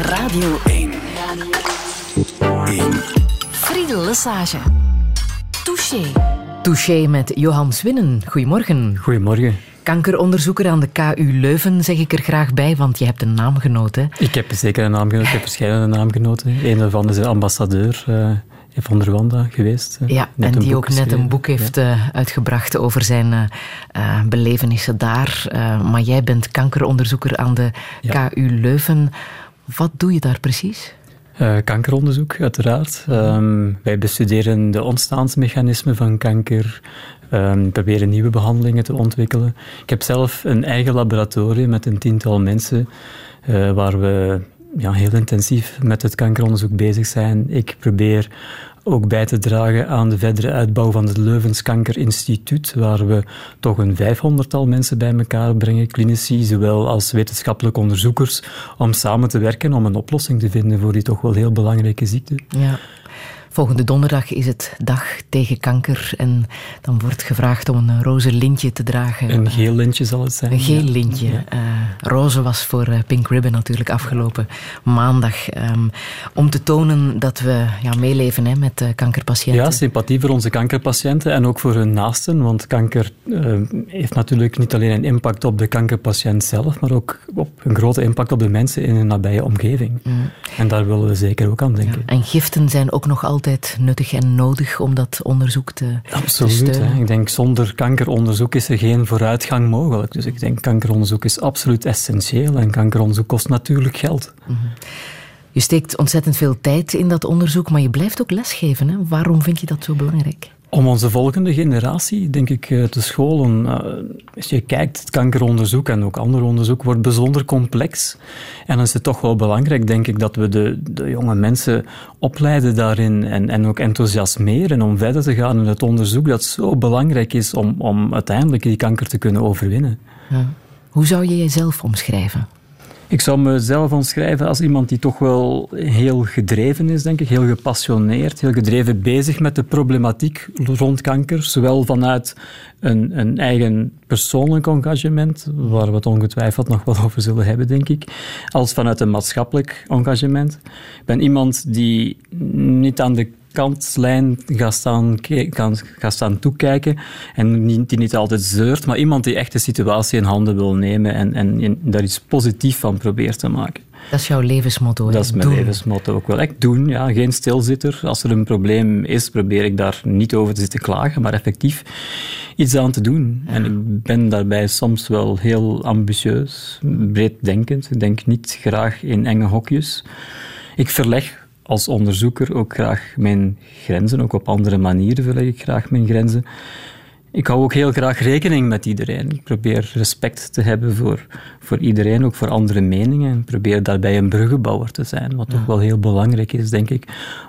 Radio 1. 1. Friedel Lesage. Touché. Touché met Johan Swinnen. Goedemorgen. Goedemorgen. Kankeronderzoeker aan de KU Leuven zeg ik er graag bij, want je hebt een naamgenoot. Ik heb zeker een naamgenoot. Ik heb verschillende naamgenoten. Een daarvan is de ambassadeur uh, van Rwanda geweest. Uh, ja, en die ook net een boek heeft ja. uh, uitgebracht over zijn uh, belevenissen daar. maar jij bent kankeronderzoeker aan de ja. KU Leuven. Wat doe je daar precies? Uh, kankeronderzoek, uiteraard. Um, wij bestuderen de ontstaansmechanismen van kanker, um, proberen nieuwe behandelingen te ontwikkelen. Ik heb zelf een eigen laboratorium met een tiental mensen, uh, waar we ja, heel intensief met het kankeronderzoek bezig zijn. Ik probeer ook bij te dragen aan de verdere uitbouw van het Leuvens Kankerinstituut, waar we toch een vijfhonderdtal mensen bij elkaar brengen, klinici, zowel als wetenschappelijke onderzoekers, om samen te werken om een oplossing te vinden voor die toch wel heel belangrijke ziekte. Ja. Volgende donderdag is het dag tegen kanker en dan wordt gevraagd om een roze lintje te dragen. Een geel lintje zal het zijn. Een geel lintje. Ja. Uh, roze was voor uh, Pink Ribbon natuurlijk afgelopen maandag. Um, om te tonen dat we ja, meeleven hè, met uh, kankerpatiënten. Ja, sympathie voor onze kankerpatiënten en ook voor hun naasten. Want kanker heeft natuurlijk niet alleen een impact op de kankerpatiënt zelf, maar ook op een grote impact op de mensen in hun nabije omgeving. Mm. En daar willen we zeker ook aan denken. Ja. En giften zijn ook nog altijd altijd nuttig en nodig om dat onderzoek te, Absoluut, te steunen. Hè. Ik denk zonder kankeronderzoek is er geen vooruitgang mogelijk. Dus ik denk kankeronderzoek is absoluut essentieel en kankeronderzoek kost natuurlijk geld. Mm -hmm. Je steekt ontzettend veel tijd in dat onderzoek, maar je blijft ook lesgeven. Hè? Waarom vind je dat zo belangrijk? Om onze volgende generatie, denk ik, te scholen. Als je kijkt, het kankeronderzoek en ook ander onderzoek wordt bijzonder complex. En dan is het toch wel belangrijk, denk ik, dat we de, de jonge mensen opleiden daarin en, en ook enthousiasmeren om verder te gaan in het onderzoek dat zo belangrijk is om, om uiteindelijk die kanker te kunnen overwinnen. Ja. Hoe zou je jezelf omschrijven? Ik zou mezelf omschrijven als iemand die toch wel heel gedreven is, denk ik. Heel gepassioneerd, heel gedreven bezig met de problematiek rond kanker. Zowel vanuit een, een eigen persoonlijk engagement, waar we het ongetwijfeld nog wel over zullen hebben, denk ik, als vanuit een maatschappelijk engagement. Ik ben iemand die niet aan de kantlijn gaat staan, gaat staan toekijken en die niet altijd zeurt, maar iemand die echt de situatie in handen wil nemen en, en daar iets positiefs van probeert te maken. Dat is jouw levensmotto. Dat is mijn doen. levensmotto ook wel. Ik doen, ja, geen stilzitter. Als er een probleem is, probeer ik daar niet over te zitten klagen, maar effectief iets aan te doen. En ik ben daarbij soms wel heel ambitieus, breeddenkend. Ik denk niet graag in enge hokjes. Ik verleg als onderzoeker ook graag mijn grenzen. Ook op andere manieren verleg ik graag mijn grenzen. Ik hou ook heel graag rekening met iedereen. Ik probeer respect te hebben voor, voor iedereen, ook voor andere meningen. Ik probeer daarbij een bruggenbouwer te zijn, wat ja. toch wel heel belangrijk is, denk ik.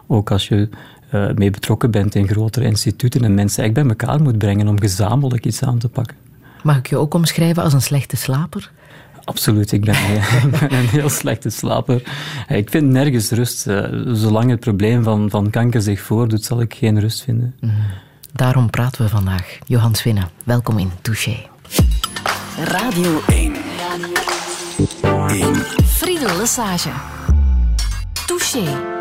Ook als je uh, mee betrokken bent in grotere instituten en mensen echt bij elkaar moet brengen om gezamenlijk iets aan te pakken. Mag ik je ook omschrijven als een slechte slaper? Absoluut, ik ben, ik ben, een heel slechte slaper. Ik vind nergens rust. Zolang het probleem van, van kanker zich voordoet, zal ik geen rust vinden. Mm. Daarom praten we vandaag. Johan Swinnen, welkom in Touché. Radio 1. 1. Friedel Lesage. Touché.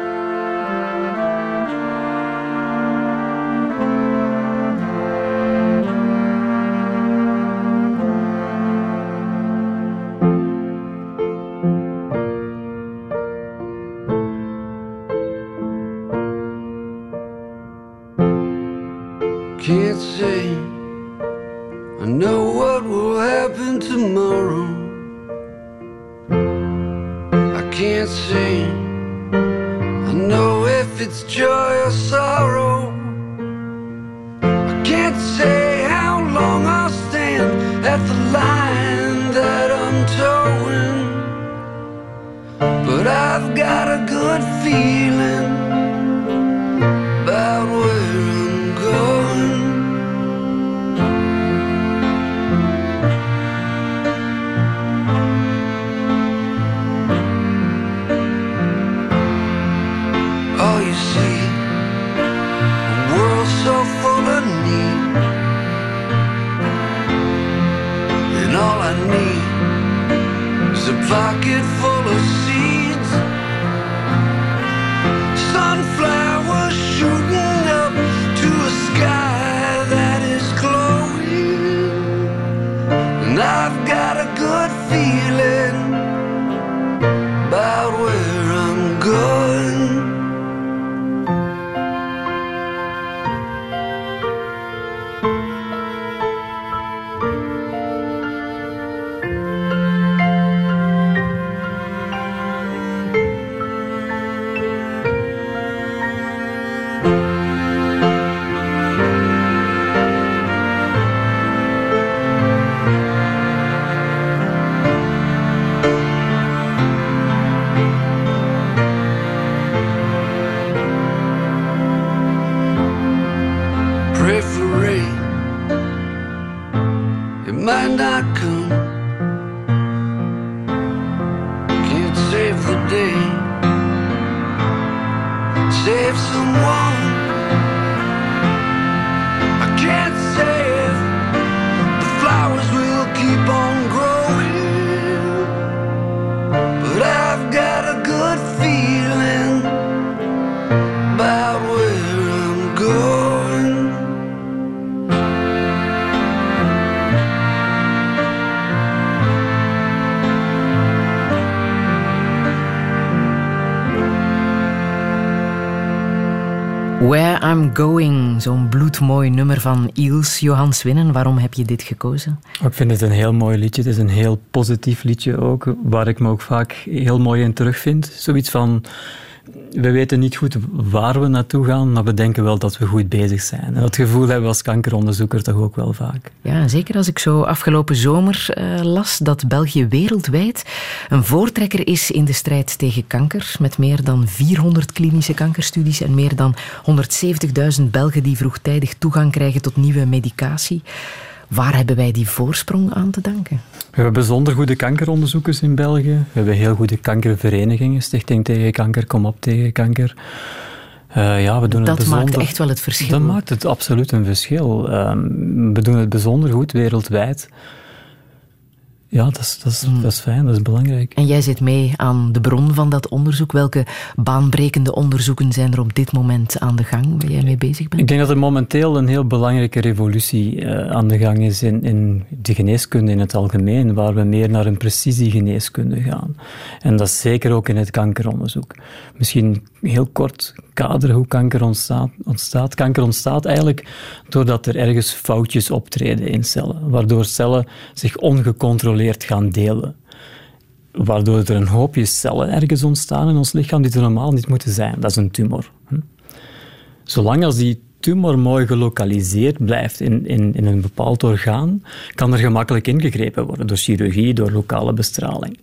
Where I'm Going, zo'n bloedmooi nummer van Iels Johans Winnen. Waarom heb je dit gekozen? Ik vind het een heel mooi liedje. Het is een heel positief liedje ook, waar ik me ook vaak heel mooi in terugvind. Zoiets van, we weten niet goed waar we naartoe gaan, maar we denken wel dat we goed bezig zijn. En dat gevoel hebben we als kankeronderzoeker toch ook wel vaak. Ja, zeker als ik zo afgelopen zomer uh, las dat België wereldwijd een voortrekker is in de strijd tegen kanker. Met meer dan 400 klinische kankerstudies en meer dan 170.000 Belgen die vroegtijdig toegang krijgen tot nieuwe medicatie. Waar hebben wij die voorsprong aan te danken? We hebben bijzonder goede kankeronderzoekers in België. We hebben heel goede kankerverenigingen. Stichting tegen kanker, Kom op tegen kanker. Uh, ja, we doen dat het maakt echt wel het verschil. Dat maakt het absoluut een verschil. Uh, we doen het bijzonder goed wereldwijd. Ja, dat is, dat, is, mm. dat is fijn, dat is belangrijk. En jij zit mee aan de bron van dat onderzoek. Welke baanbrekende onderzoeken zijn er op dit moment aan de gang waar jij mee bezig bent? Ik denk dat er momenteel een heel belangrijke revolutie uh, aan de gang is in, in de geneeskunde in het algemeen, waar we meer naar een precisiegeneeskunde gaan. En dat is zeker ook in het kankeronderzoek. Misschien heel kort kaderen hoe kanker ontstaat, ontstaat. Kanker ontstaat eigenlijk doordat er ergens foutjes optreden in cellen, waardoor cellen zich ongecontroleerd gaan delen. Waardoor er een hoopje cellen ergens ontstaan in ons lichaam die er normaal niet moeten zijn. Dat is een tumor. Zolang als die tumor mooi gelokaliseerd blijft in, in, in een bepaald orgaan, kan er gemakkelijk ingegrepen worden door chirurgie, door lokale bestraling.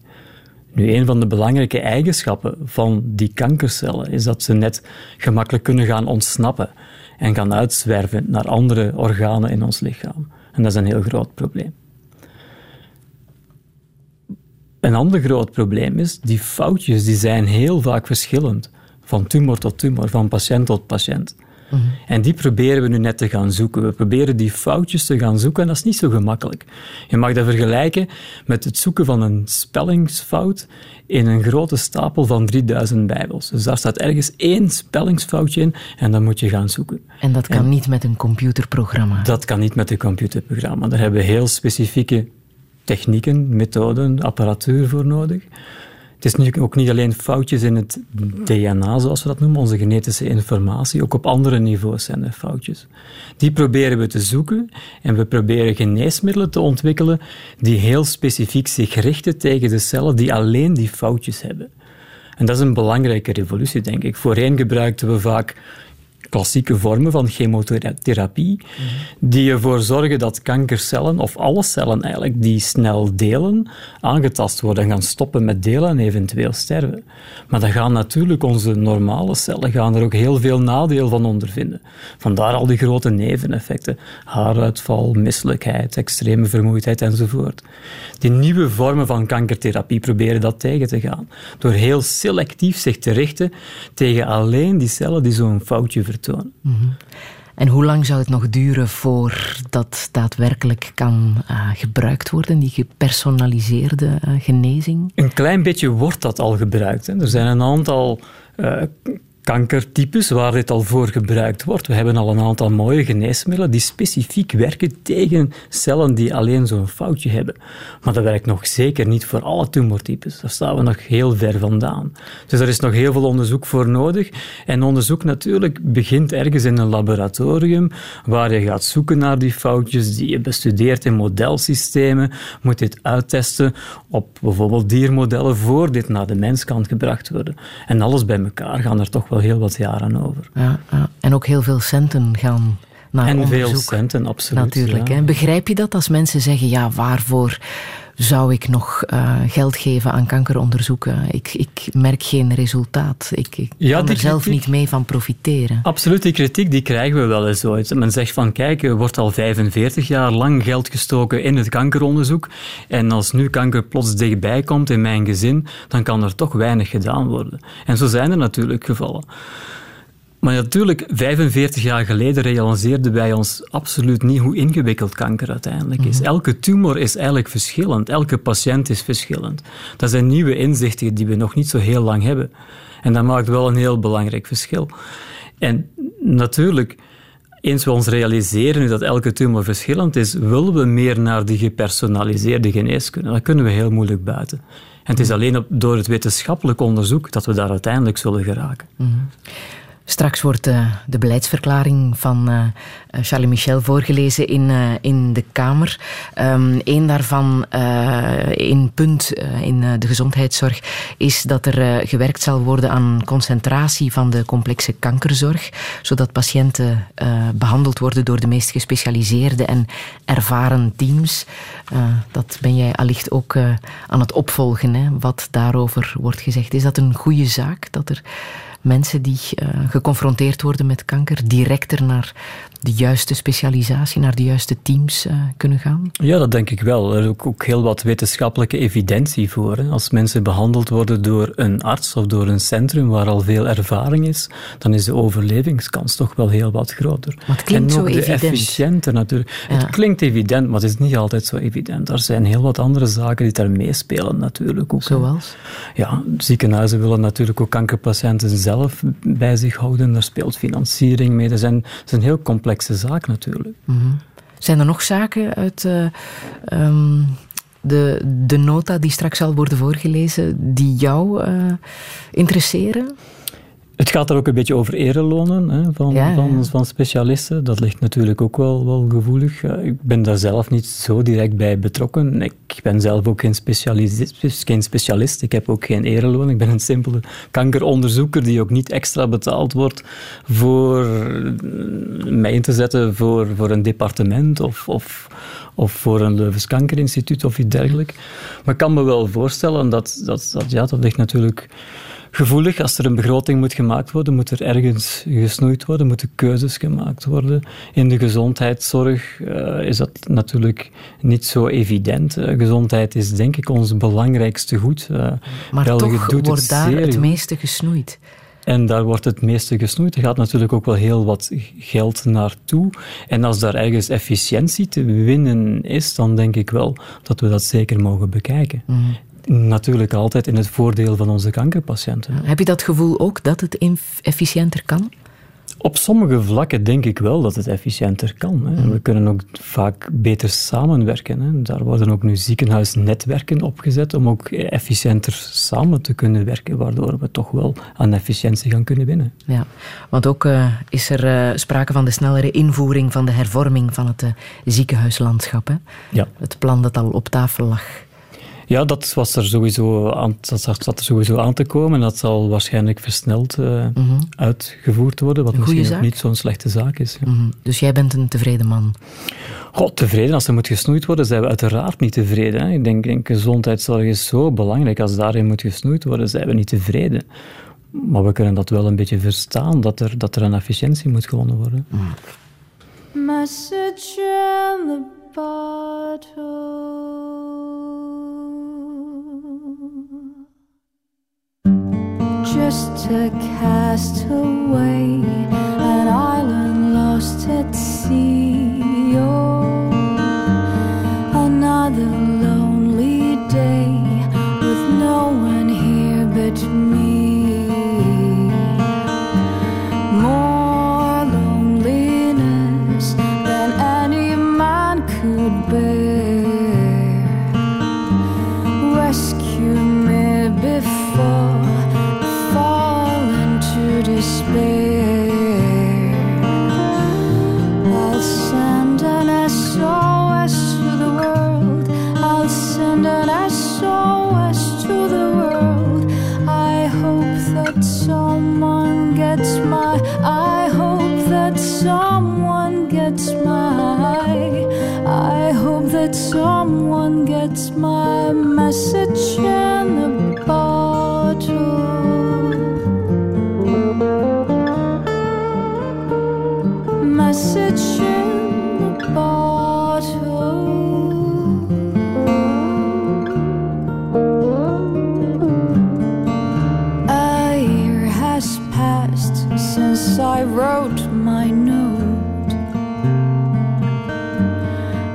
Nu, een van de belangrijke eigenschappen van die kankercellen is dat ze net gemakkelijk kunnen gaan ontsnappen en gaan uitzwerven naar andere organen in ons lichaam. En dat is een heel groot probleem. Een ander groot probleem is, die foutjes die zijn heel vaak verschillend. Van tumor tot tumor, van patiënt tot patiënt. Mhm. En die proberen we nu net te gaan zoeken. We proberen die foutjes te gaan zoeken en dat is niet zo gemakkelijk. Je mag dat vergelijken met het zoeken van een spellingsfout in een grote stapel van 3000 Bijbels. Dus daar staat ergens één spellingsfoutje in en dan moet je gaan zoeken. En dat kan niet met een computerprogramma? Dat kan niet met een computerprogramma. Daar hebben we heel specifieke technieken, methoden, apparatuur voor nodig. Het is nu ook niet alleen foutjes in het DNA, zoals we dat noemen, onze genetische informatie. Ook op andere niveaus zijn er foutjes. Die proberen we te zoeken en we proberen geneesmiddelen te ontwikkelen die heel specifiek zich richten tegen de cellen die alleen die foutjes hebben. En dat is een belangrijke revolutie, denk ik. Voorheen gebruikten we vaak klassieke vormen van chemotherapie, die ervoor zorgen dat kankercellen, of alle cellen eigenlijk, die snel delen, aangetast worden en gaan stoppen met delen en eventueel sterven. Maar dan gaan natuurlijk onze normale cellen gaan er ook heel veel nadeel van ondervinden. Vandaar al die grote neveneffecten. Haaruitval, misselijkheid, extreme vermoeidheid enzovoort. Die nieuwe vormen van kankertherapie proberen dat tegen te gaan. Door heel selectief zich te richten tegen alleen die cellen die zo'n foutje vertonen. Mm -hmm. En hoe lang zou het nog duren voordat daadwerkelijk kan uh, gebruikt worden, die gepersonaliseerde uh, genezing? Een klein beetje wordt dat al gebruikt. Hè. Er zijn een aantal uh, kankertypes waar dit al voor gebruikt wordt. We hebben al een aantal mooie geneesmiddelen die specifiek werken tegen cellen die alleen zo'n foutje hebben. Maar dat werkt nog zeker niet voor alle tumortypes. Daar staan we nog heel ver vandaan. Dus er is nog heel veel onderzoek voor nodig. En onderzoek natuurlijk begint ergens in een laboratorium waar je gaat zoeken naar die foutjes die je bestudeert in modelsystemen, moet dit uittesten op bijvoorbeeld diermodellen voor dit naar de mens kan gebracht worden. En alles bij elkaar gaan er toch wel heel wat jaren over. Ja, ja. En ook heel veel centen gaan naar en onderzoek. veel centen, absoluut. Natuurlijk. Ja. Hè. Begrijp je dat als mensen zeggen, ja, waarvoor zou ik nog uh, geld geven aan kankeronderzoeken? Ik, ik merk geen resultaat. Ik, ik ja, kan er zelf niet mee van profiteren. Absoluut, die kritiek die krijgen we wel eens ooit. Men zegt van, kijk, er wordt al 45 jaar lang geld gestoken in het kankeronderzoek en als nu kanker plots dichtbij komt in mijn gezin, dan kan er toch weinig gedaan worden. En zo zijn er natuurlijk gevallen. Maar natuurlijk, 45 jaar geleden realiseerden wij ons absoluut niet hoe ingewikkeld kanker uiteindelijk is. Mhm. Elke tumor is eigenlijk verschillend. Elke patiënt is verschillend. Dat zijn nieuwe inzichten die we nog niet zo heel lang hebben. En dat maakt wel een heel belangrijk verschil. En natuurlijk, eens we ons realiseren dat elke tumor verschillend is, willen we meer naar die gepersonaliseerde geneeskunde. Dat kunnen we heel moeilijk buiten. En het is mhm. alleen door het wetenschappelijk onderzoek dat we daar uiteindelijk zullen geraken. Mhm. Straks wordt uh, de beleidsverklaring van uh, Charles Michel voorgelezen in, in de Kamer. Um, een daarvan, een punt in de gezondheidszorg, is dat er gewerkt zal worden aan concentratie van de complexe kankerzorg, zodat patiënten behandeld worden door de meest gespecialiseerde en ervaren teams. dat ben jij allicht ook aan het opvolgen, hè, wat daarover wordt gezegd. Is dat een goede zaak, dat er mensen die uh, geconfronteerd worden met kanker directer naar de juiste specialisatie, naar de juiste teams uh, kunnen gaan? Ja, dat denk ik wel. Er is ook, ook heel wat wetenschappelijke evidentie voor. Hè. Als mensen behandeld worden door een arts of door een centrum waar al veel ervaring is, dan is de overlevingskans toch wel heel wat groter. Maar het klinkt en ook zo efficiënter natuurlijk. Het klinkt evident, maar het is niet altijd zo evident. Er zijn heel wat andere zaken die daar meespelen natuurlijk. Ook, Zoals? Ja, ziekenhuizen willen natuurlijk ook kankerpatiënten zelf bij zich houden. Daar speelt financiering mee. Er zijn, zijn heel complexe zaken natuurlijk. Mhm. Zijn er nog zaken uit uh, um, de, de nota die straks zal worden voorgelezen die jou uh, interesseren? Het gaat er ook een beetje over erelonen hè, van, van, van, specialisten. Dat ligt natuurlijk ook wel, wel gevoelig. Ik ben daar zelf niet zo direct bij betrokken. Ik ben zelf ook geen specialist, geen specialist. Ik heb ook geen ereloon. Ik ben een simpele kankeronderzoeker die ook niet extra betaald wordt voor mij in te zetten voor, voor een departement of, of, of voor een Leuvens Kankerinstituut of iets dergelijks. Maar ik kan me wel voorstellen dat, dat, dat ja, dat ligt natuurlijk gevoelig. Als er een begroting moet gemaakt worden, moet er ergens gesnoeid worden, moeten keuzes gemaakt worden. In de gezondheidszorg uh, is dat natuurlijk niet zo evident. Uh, gezondheid is denk ik ons belangrijkste goed. Uh, maar België toch doet wordt het daar het meeste gesnoeid. En daar wordt het meeste gesnoeid. Er gaat natuurlijk ook wel heel wat geld naartoe. En als daar ergens efficiëntie te winnen is, dan denk ik wel dat we dat zeker mogen bekijken. Mm natuurlijk altijd in het voordeel van onze kankerpatiënten. Heb je dat gevoel ook dat het efficiënter kan? Op sommige vlakken denk ik wel dat het efficiënter kan. Hè. Mm. We kunnen ook vaak beter samenwerken. Hè. Daar worden ook nu ziekenhuisnetwerken opgezet om ook efficiënter samen te kunnen werken, waardoor we toch wel aan efficiëntie gaan kunnen winnen. Ja, want ook uh, is er uh, sprake van de snellere invoering van de hervorming van het uh, ziekenhuislandschap. Hè. Ja. Het plan dat al op tafel lag. Ja, dat, was er sowieso aan, dat zat er sowieso aan te komen. Dat zal waarschijnlijk versneld uh, uitgevoerd worden, wat misschien ook niet zo'n slechte zaak is. Ja. Mm Dus jij bent een tevreden man? God, tevreden. Als er moet gesnoeid worden, zijn we uiteraard niet tevreden. Hè. Ik denk, denk, gezondheidszorg is zo belangrijk. Als daarin moet gesnoeid worden, zijn we niet tevreden. Maar we kunnen dat wel een beetje verstaan, dat er, dat er een efficiëntie moet gewonnen worden. Mm. Message in the bottle. Just a castaway, an island lost at sea. Oh, gets my message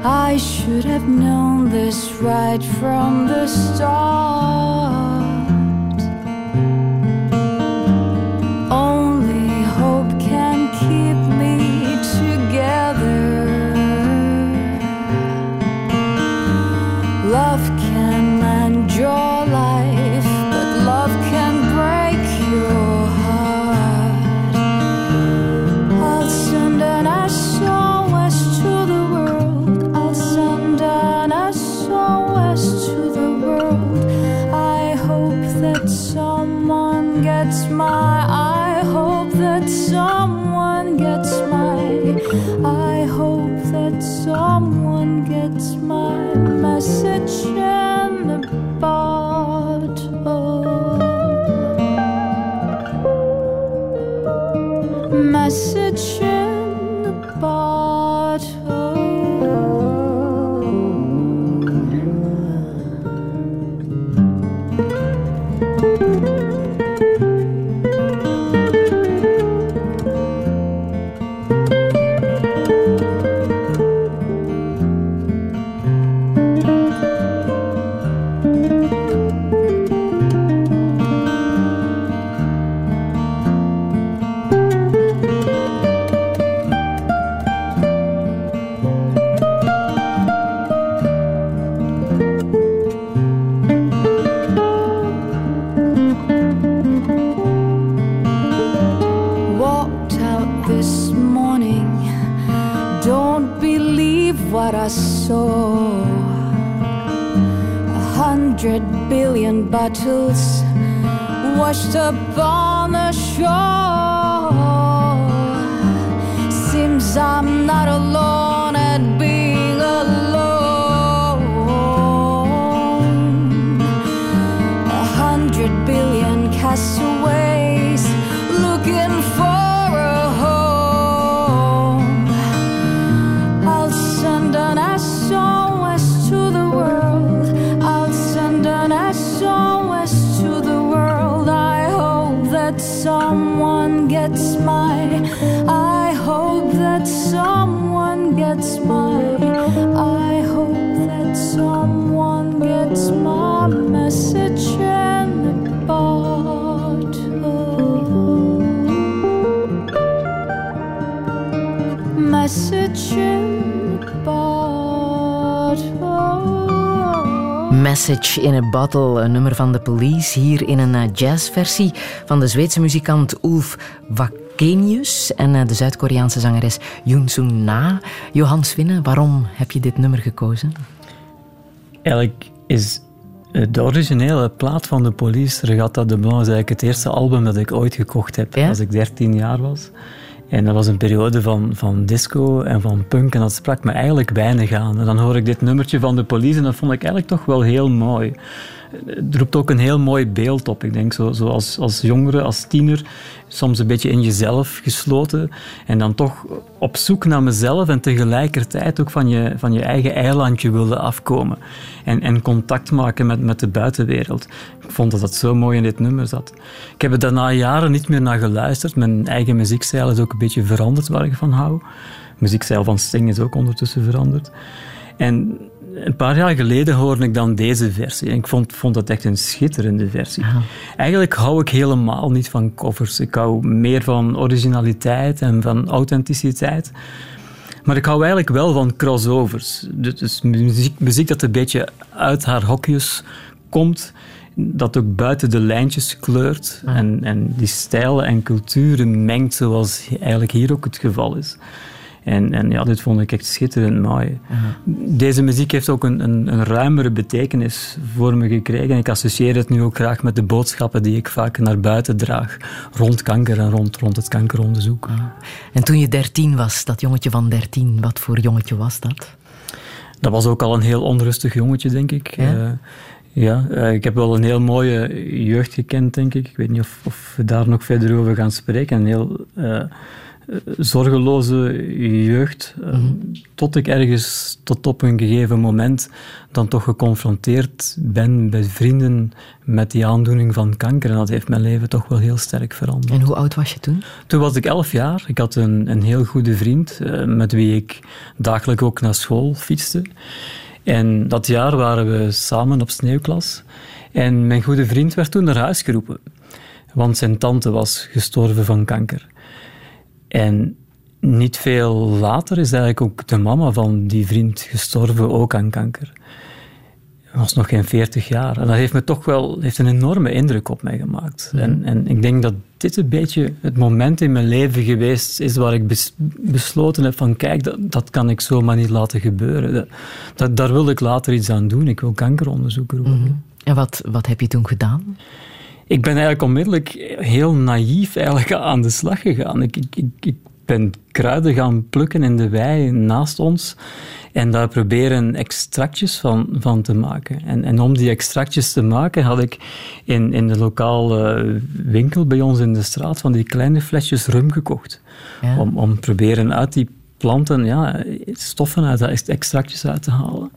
I should have known this right from the start. Bottles washed up on the shore. Message in a Bottle, een nummer van de Police, hier in een eh, jazzversie van de Zweedse muzikant Ulf Wakenius en eh, de Zuid-Koreaanse zangeres Yoon Sung Na. Johan Swinne, waarom heb je dit nummer gekozen? Eigenlijk is de originele plaat van de Police, Regatta de Blanc, is eigenlijk het eerste album dat ik ooit gekocht heb Ja? als ik 13 jaar was. En dat was een periode van, van disco en van punk en dat sprak me eigenlijk weinig aan. En dan hoor ik dit nummertje van de Police en dat vond ik eigenlijk toch wel heel mooi. Het roept ook een heel mooi beeld op. Ik denk zo, zo als, als jongere, als tiener, soms een beetje in jezelf gesloten en dan toch op zoek naar mezelf en tegelijkertijd ook van je, van je eigen eilandje willen afkomen en, en contact maken met, met de buitenwereld. Ik vond dat dat zo mooi in dit nummer zat. Ik heb er daarna jaren niet meer naar geluisterd. Mijn eigen muziekstijl is ook een beetje veranderd waar ik van hou. muziekstijl van Sting is ook ondertussen veranderd. En een paar jaar geleden hoorde ik dan deze versie. En ik vond, vond dat echt een schitterende versie. Eigenlijk hou ik helemaal niet van covers. Ik hou meer van originaliteit en van authenticiteit. Maar ik hou eigenlijk wel van crossovers. Dus muziek, muziek dat een beetje uit haar hokjes komt, dat ook buiten de lijntjes kleurt en, en die stijlen en culturen mengt, zoals eigenlijk hier ook het geval is. En, en ja, dit vond ik echt schitterend mooi. Deze muziek heeft ook een, een, een ruimere betekenis voor me gekregen. Ik associeer het nu ook graag met de boodschappen die ik vaak naar buiten draag. Rond kanker en rond, rond het kankeronderzoek. En toen je dertien was, dat jongetje van dertien, wat voor jongetje was dat? dat was ook al een heel onrustig jongetje, denk ik. Ja? Ja, uh, ik heb wel een heel mooie jeugd gekend, denk ik. Ik weet niet of, of we daar nog verder over gaan spreken. Een heel uh, zorgeloze jeugd. Mm -hmm. Tot ik ergens tot op een gegeven moment dan toch geconfronteerd ben bij vrienden met die aandoening van kanker. En dat heeft mijn leven toch wel heel sterk veranderd. En hoe oud was je toen? Toen was ik elf jaar. Ik had een, een heel goede vriend met wie ik dagelijks ook naar school fietste. En dat jaar waren we samen op sneeuwklas. En mijn goede vriend werd toen naar huis geroepen. Want zijn tante was gestorven van kanker. En niet veel later is eigenlijk ook de mama van die vriend gestorven, ook aan kanker. Hij was nog geen 40 jaar. En dat heeft me toch wel heeft een enorme indruk op mij gemaakt. En, en ik denk dat dit een beetje het moment in mijn leven geweest is waar ik bes, besloten heb van kijk, dat, dat kan ik zomaar niet laten gebeuren. Dat, dat, daar wil ik later iets aan doen. Ik wil kankeronderzoeker worden. Mhm. En wat, wat heb je toen gedaan? Ik ben eigenlijk onmiddellijk heel naïef eigenlijk aan de slag gegaan. Ik, ik, ik, ben kruiden gaan plukken in de wei naast ons en daar proberen extractjes van, van te maken. En, en om die extractjes te maken had ik in, in de lokale winkel bij ons in de straat van die kleine flesjes rum gekocht. Ja. Om, om proberen uit die planten ja, stoffen uit, extractjes uit te halen.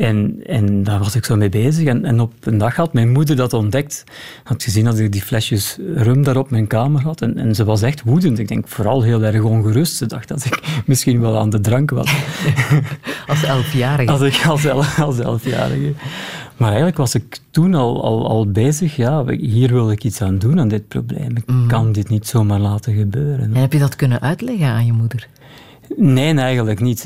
En, en daar was ik zo mee bezig. En, en op een dag had mijn moeder dat ontdekt. Had gezien dat ik die flesjes rum daar op mijn kamer had. En, en ze was echt woedend. Ik denk vooral heel erg ongerust. Ze dacht dat ik misschien wel aan de drank was. als elfjarige? Als ik als, als elfjarige. Maar eigenlijk was ik toen al, al, al bezig. Ja, hier wil ik iets aan doen aan dit probleem. Ik mm. kan dit niet zomaar laten gebeuren. En heb je dat kunnen uitleggen aan je moeder? Nee, eigenlijk niet.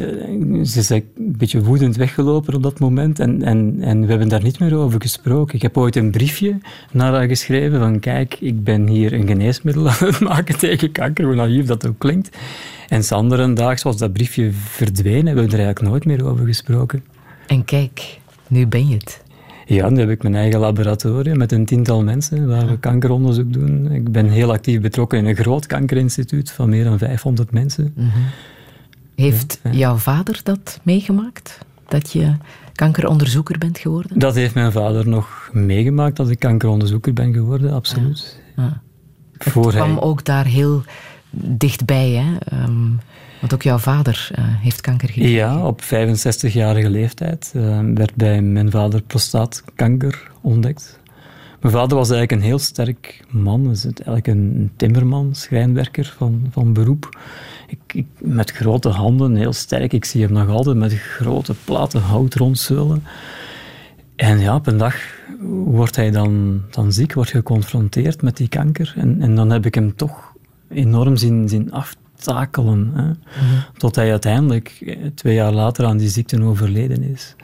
Ze is een beetje woedend weggelopen op dat moment en, en, en we hebben daar niet meer over gesproken. Ik heb ooit een briefje naar haar geschreven van kijk, ik ben hier een geneesmiddel aan het maken tegen kanker, hoe naïef dat ook klinkt. En daags was dat briefje verdwenen, we hebben er eigenlijk nooit meer over gesproken. En kijk, nu ben je het. Ja, nu heb ik mijn eigen laboratorium met een tiental mensen waar we kankeronderzoek doen. Ik ben heel actief betrokken in een groot kankerinstituut van meer dan 500 mensen. Mm -hmm. Heeft ja, ja. jouw vader dat meegemaakt? Dat je kankeronderzoeker bent geworden? Dat heeft mijn vader nog meegemaakt dat ik kankeronderzoeker ben geworden, absoluut. Ja. Het Voor kwam hij... ook daar heel dichtbij, hè? Um, want ook jouw vader uh, heeft kanker gekregen. Ja, op 65-jarige leeftijd uh, werd bij mijn vader prostaatkanker ontdekt. Mijn vader was eigenlijk een heel sterk man. Is eigenlijk een timmerman, schrijnwerker van, van beroep. Ik, ik, met grote handen, heel sterk. Ik zie hem nog altijd met grote platen hout rondzeulen. En ja, op een dag wordt hij dan, dan ziek, wordt geconfronteerd met die kanker. En, en dan heb ik hem toch enorm zien, zien aftakelen. Hè? Mm -hmm. Tot hij uiteindelijk twee jaar later aan die ziekte overleden is.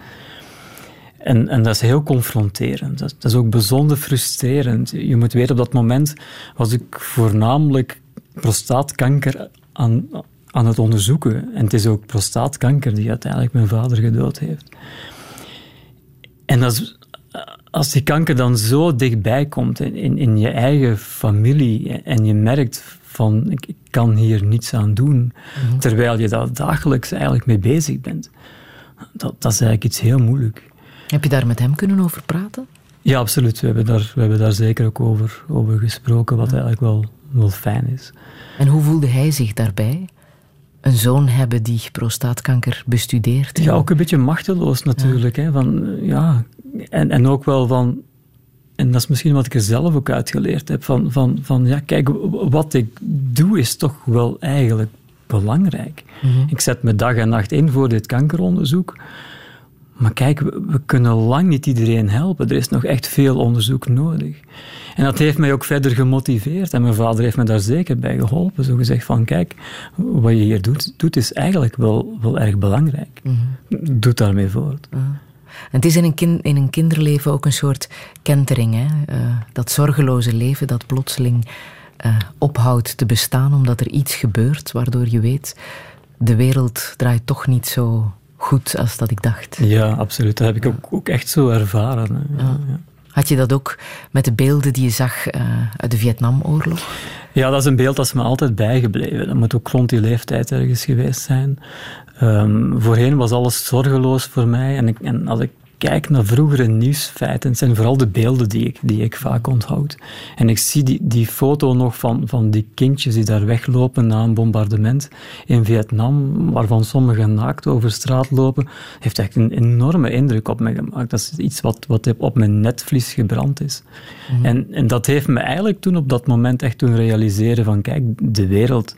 En, en dat is heel confronterend. Dat, dat, is ook bijzonder frustrerend. Je moet weten, op dat moment was ik voornamelijk prostaatkanker aan, aan het onderzoeken. En het is ook prostaatkanker die uiteindelijk mijn vader gedood heeft. En als, als die kanker dan zo dichtbij komt in, in, in je eigen familie en je merkt van ik, ik kan hier niets aan doen, mm-hmm. terwijl je daar dagelijks eigenlijk mee bezig bent, dat, dat is eigenlijk iets heel moeilijk. Heb je daar met hem kunnen over praten? Ja, absoluut. We hebben daar, we hebben daar zeker ook over, over gesproken, wat eigenlijk wel, wel fijn is. En hoe voelde hij zich daarbij? Een zoon hebben die prostaatkanker bestudeert? Ja, ook een beetje machteloos natuurlijk. Ja. Hè, van, ja, en, en ook wel van... En dat is misschien wat ik er zelf ook uitgeleerd heb. Van, van, van ja, kijk, wat ik doe is toch wel eigenlijk belangrijk. Mhm. Ik zet me dag en nacht in voor dit kankeronderzoek. Maar kijk, we, kunnen lang niet iedereen helpen. Er is nog echt veel onderzoek nodig. En dat heeft mij ook verder gemotiveerd. En mijn vader heeft me daar zeker bij geholpen. Zo gezegd van, kijk, wat je hier doet, doet is eigenlijk wel, wel erg belangrijk. Mm -hmm. Doe daarmee voort. Uh. Het is in een, kind, in een kinderleven ook een soort kentering. Hè? Uh, dat zorgeloze leven dat plotseling uh, ophoudt te bestaan omdat er iets gebeurt waardoor je weet, de wereld draait toch niet zo goed als dat ik dacht. Ja, absoluut. Dat heb ik ook, ook echt zo ervaren. Ja. Ja. Had je dat ook met de beelden die je zag uh, uit de Vietnamoorlog? Ja, dat is een beeld dat is me altijd bijgebleven. Dat moet ook rond die leeftijd ergens geweest zijn. Um, voorheen was alles zorgeloos voor mij. En, ik, en als ik kijk naar vroegere nieuwsfeiten, het zijn vooral de beelden die ik, die ik vaak onthoud. En ik zie die, die foto nog van, van die kindjes die daar weglopen na een bombardement in Vietnam, waarvan sommigen naakt over straat lopen, heeft echt een enorme indruk op me gemaakt. Dat is iets wat, wat op mijn netvlies gebrand is. Mhm. en, en dat heeft me eigenlijk toen op dat moment echt doen realiseren van, kijk, de wereld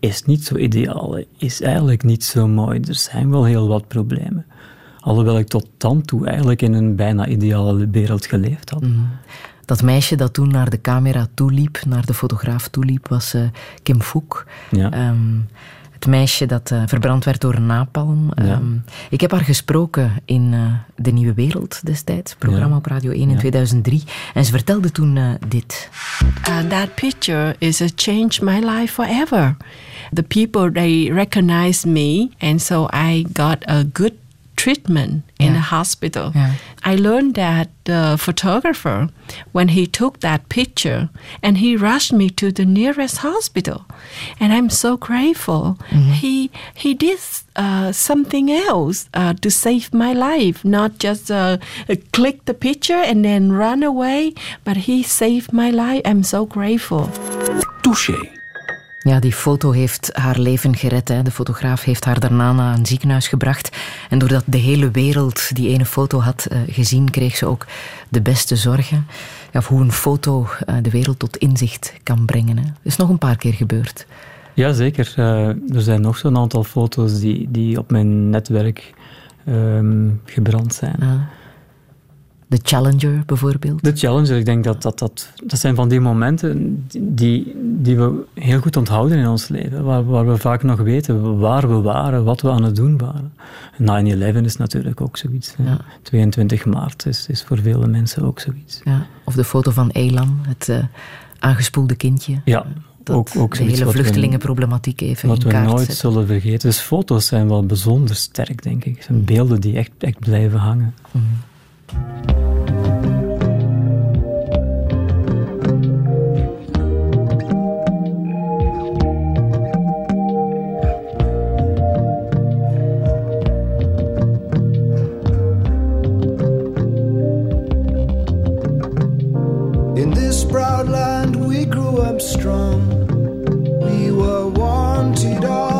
is niet zo ideaal, is eigenlijk niet zo mooi. Er zijn wel heel wat problemen. Alhoewel ik tot dan toe eigenlijk in een bijna ideale wereld geleefd had. Mhm. Dat meisje dat toen naar de camera toeliep, naar de fotograaf toeliep, was uh, Kim Fook. Ja. Ehm, het meisje dat uh, verbrand werd door een napalm. Um, ik heb haar gesproken in uh, De Nieuwe Wereld destijds, programma op Radio 1 in 2003. En ze vertelde toen dit. Uh, that picture is a changed my life forever. The people, they recognized me. And so I got a good treatment in a hospital. Yeah. I learned that the photographer, when he took that picture, and he rushed me to the nearest hospital, and I'm so grateful. Mm-hmm. He he did uh, something else uh, to save my life, not just uh, click the picture and then run away, but he saved my life. I'm so grateful. Touché. Ja, die foto heeft haar leven gered. Hè. De fotograaf heeft haar daarna naar een ziekenhuis gebracht. En doordat de hele wereld die ene foto had uh, gezien, kreeg ze ook de beste zorgen. Ja, hoe een foto uh, de wereld tot inzicht kan brengen. Hè. Dat is nog een paar keer gebeurd. Ja, zeker. Uh, er zijn nog zo'n aantal foto's die, die op mijn netwerk um, gebrand zijn. Ah. De Challenger bijvoorbeeld? De Challenger, ik denk dat dat, dat, dat zijn van die momenten die, die we heel goed onthouden in ons leven. Waar, waar we vaak nog weten waar we waren, wat we aan het doen waren. 9-11 is natuurlijk ook zoiets. Ja. 22 maart is, is voor vele mensen ook zoiets. Ja. Of de foto van Elan, het uh, aangespoelde kindje. Ja, dat ook, ook de hele vluchtelingenproblematiek even Wat we nooit zullen vergeten. Dus foto's zijn wel bijzonder sterk, denk ik. Het zijn beelden die echt, echt blijven hangen. Mm proud land we grew up strong. We were wanted all.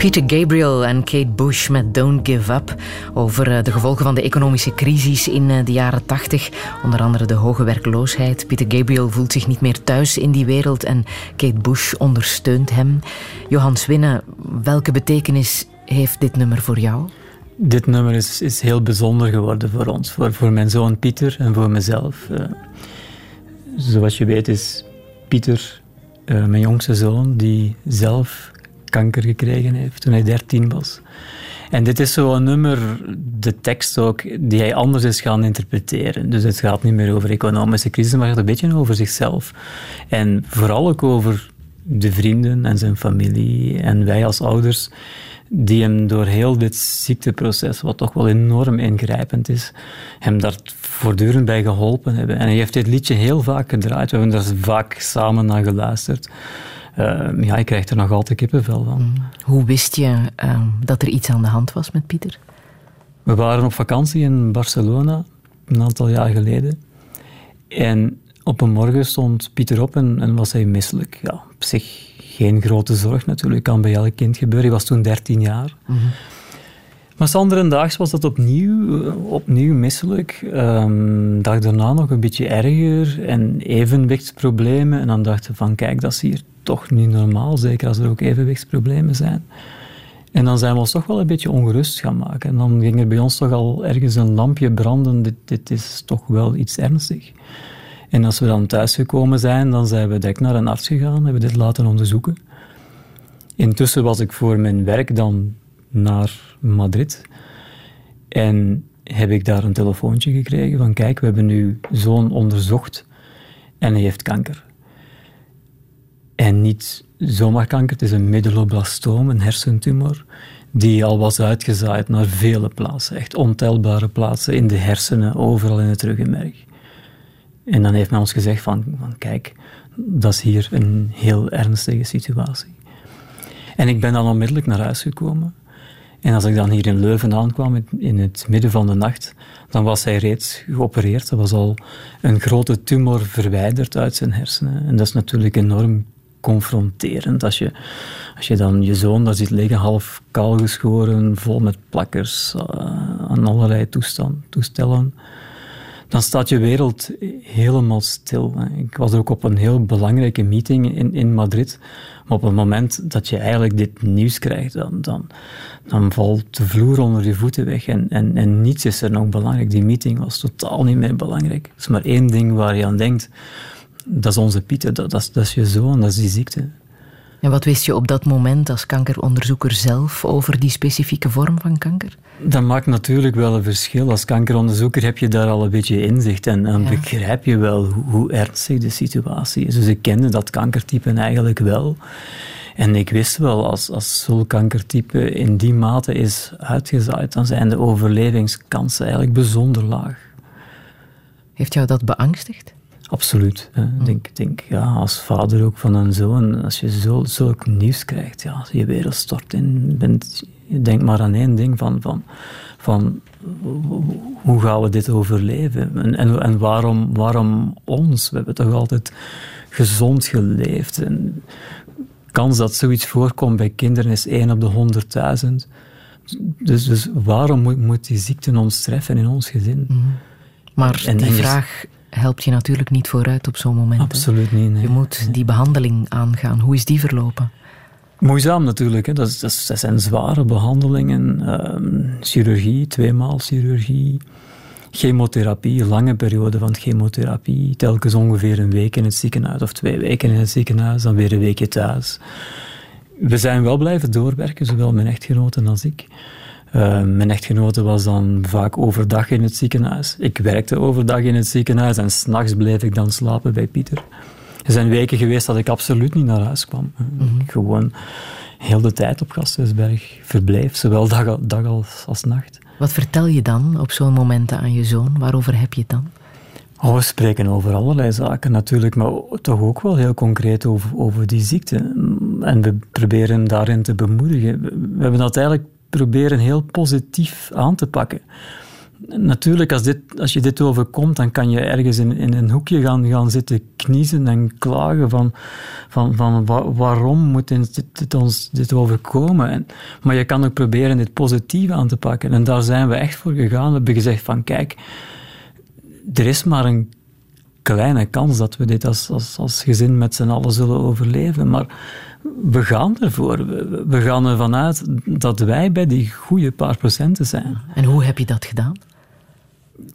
Peter Gabriel en Kate Bush met Don't Give Up over eh, de gevolgen van de economische crisis in eh, de jaren 80. Onder andere de hoge werkloosheid. Peter Gabriel voelt zich niet meer thuis in die wereld en Kate Bush ondersteunt hem. Johan Swinnen, welke betekenis heeft dit nummer voor jou? Dit nummer is, is heel bijzonder geworden voor ons, voor, voor mijn zoon Pieter en voor mezelf. Eh, zoals je weet is Pieter mijn jongste zoon die zelf kanker gekregen heeft toen hij 13 was. En dit is zo'n nummer, de tekst ook, die hij anders is gaan interpreteren. Dus het gaat niet meer over economische crisis, maar het gaat een beetje over zichzelf. En vooral ook over de vrienden en zijn familie en wij als ouders die hem door heel dit ziekteproces, wat toch wel enorm ingrijpend is, hem daar voortdurend bij geholpen hebben. En hij heeft dit liedje heel vaak gedraaid. We hebben daar vaak samen naar geluisterd. Uh, ja, ik krijg er nog altijd kippenvel van. Hoe wist je uh, dat er iets aan de hand was met Pieter? We waren op vakantie in Barcelona, een aantal jaar geleden. En op een morgen stond Pieter op en, en was hij misselijk. Ja, op zich geen grote zorg natuurlijk, kan bij elk kind gebeuren. Hij was toen 13 jaar. Mm -hmm. Maar was dat opnieuw, opnieuw misselijk. Um, dag daarna nog een beetje erger en evenwichtsproblemen. En dan dachten we van, kijk, dat is hier toch niet normaal, zeker als er ook evenwichtsproblemen zijn. En dan zijn we ons toch wel een beetje ongerust gaan maken. En dan ging er bij ons toch al ergens een lampje branden, dit, dit is toch wel iets ernstig. En als we dan thuisgekomen zijn, dan zijn we direct naar een arts gegaan, hebben dit laten onderzoeken. Intussen was ik voor mijn werk dan naar Madrid. En heb ik daar een telefoontje gekregen van kijk, we hebben uw zoon onderzocht en hij heeft kanker. En niet zomaar kanker, het is een medulloblastoom, een hersentumor, die al was uitgezaaid naar vele plaatsen, echt ontelbare plaatsen in de hersenen, overal in het ruggenmerg. En dan heeft men ons gezegd van, van kijk, dat is hier een heel ernstige situatie. En ik ben dan onmiddellijk naar huis gekomen. En als ik dan hier in Leuven aankwam, in het midden van de nacht, dan was hij reeds geopereerd. Er was al een grote tumor verwijderd uit zijn hersenen. En dat is natuurlijk enorm confronterend. Als je, als je dan je zoon daar ziet liggen, half kaal geschoren, vol met plakkers, uh, aan allerlei toestand, toestellen, dan staat je wereld helemaal stil. Ik was ook op een heel belangrijke meeting in, in Madrid. Maar op het moment dat je eigenlijk dit nieuws krijgt, dan, dan, dan valt de vloer onder je voeten weg. En, en, en niets is er nog belangrijk. Die meeting was totaal niet meer belangrijk. Er is maar één ding waar je aan denkt. Dat is onze Pieter, dat, dat, is, dat is je zoon, dat is die ziekte. En wat wist je op dat moment als kankeronderzoeker zelf over die specifieke vorm van kanker? Dat maakt natuurlijk wel een verschil. Als kankeronderzoeker heb je daar al een beetje inzicht en dan ja. begrijp je wel hoe, hoe, ernstig de situatie is. Dus ik kende dat kankertype eigenlijk wel. En ik wist wel, als, als zo'n kankertype in die mate is uitgezaaid, dan zijn de overlevingskansen eigenlijk bijzonder laag. Heeft jou dat beangstigd? Absoluut. Ik hmm. denk, denk, ja, als vader ook van een zoon, als je zo, zulk nieuws krijgt, ja, je wereld stort in. Bent, je denkt maar aan één ding van, van, van hoe gaan we dit overleven? En, en, en waarom, waarom ons? We hebben toch altijd gezond geleefd. En kans dat zoiets voorkomt bij kinderen is 1 op de 100.000. Dus, dus waarom moet, moet die ziekte ons treffen in ons gezin? Mm. Maar en, die vraag helpt je natuurlijk niet vooruit op zo'n moment. Absoluut niet. Nee. Je moet die behandeling aangaan. Hoe is die verlopen? Moeizaam natuurlijk. Hè. Dat, is, dat, is, dat, zijn zware behandelingen. Uh, chirurgie, tweemaal chirurgie. chemotherapie, lange periode van chemotherapie. Telkens ongeveer een week in het ziekenhuis of twee weken in het ziekenhuis, dan weer een weekje thuis. We zijn wel blijven doorwerken, zowel mijn echtgenoten als ik. Uh, mijn echtgenote was dan vaak overdag in het ziekenhuis. Ik werkte overdag in het ziekenhuis en s'nachts bleef ik dan slapen bij Pieter. Er zijn weken geweest dat ik absoluut niet naar huis kwam. Mm Gewoon heel de tijd op Gasthuisberg verbleef, zowel dag, dag als, als nacht. Wat vertel je dan op zo'n momenten aan je zoon? Waarover heb je het dan? Oh, we spreken over allerlei zaken natuurlijk, maar toch ook wel heel concreet over, over die ziekte. En we proberen daarin te bemoedigen. We hebben dat eigenlijk proberen heel positief aan te pakken. Natuurlijk, als, dit, als je dit overkomt, dan kan je ergens in, in een hoekje gaan, gaan zitten kniezen en klagen van, van, van waarom moet dit, dit, ons dit overkomen. En, maar je kan ook proberen dit positief aan te pakken. En daar zijn we echt voor gegaan. We hebben gezegd van, kijk, er is maar een kleine kans dat we dit als, als, als gezin met z'n allen zullen overleven. Maar we gaan ervoor. We, gaan ervan uit dat wij bij die goede paar procenten zijn. En hoe heb je dat gedaan?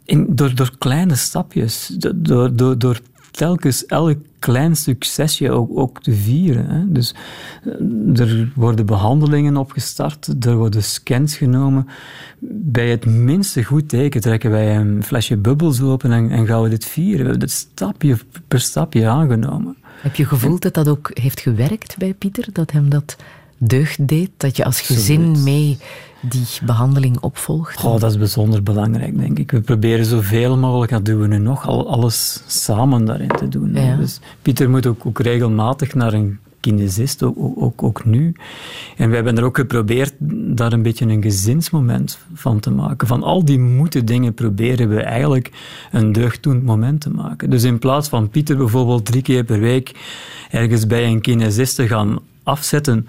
In, door, door kleine stapjes. Door, door, door telkens elk klein succesje ook, ook te vieren. Hè. Dus eh, er worden behandelingen opgestart, er worden scans genomen. Bij het minste goed teken trekken wij een flesje bubbels open en, en gaan we dit vieren. We hebben dit stapje per stapje aangenomen. Heb je gevoeld dat dat ook heeft gewerkt bij Pieter? Dat hem dat deugd deed? Dat je als gezin mee die behandeling opvolgt? Oh, dat is bijzonder belangrijk, denk ik. We proberen zoveel mogelijk, dat doen we nu nog, alles samen daarin te doen. Dus Pieter moet ook, ook regelmatig naar een kinesist, ook, ook, ook, nu. En we hebben er ook geprobeerd daar een beetje een gezinsmoment van te maken. Van al die moeten dingen proberen we eigenlijk een deugddoend moment te maken. Dus in plaats van Pieter bijvoorbeeld drie keer per week ergens bij een kinesist te gaan afzetten,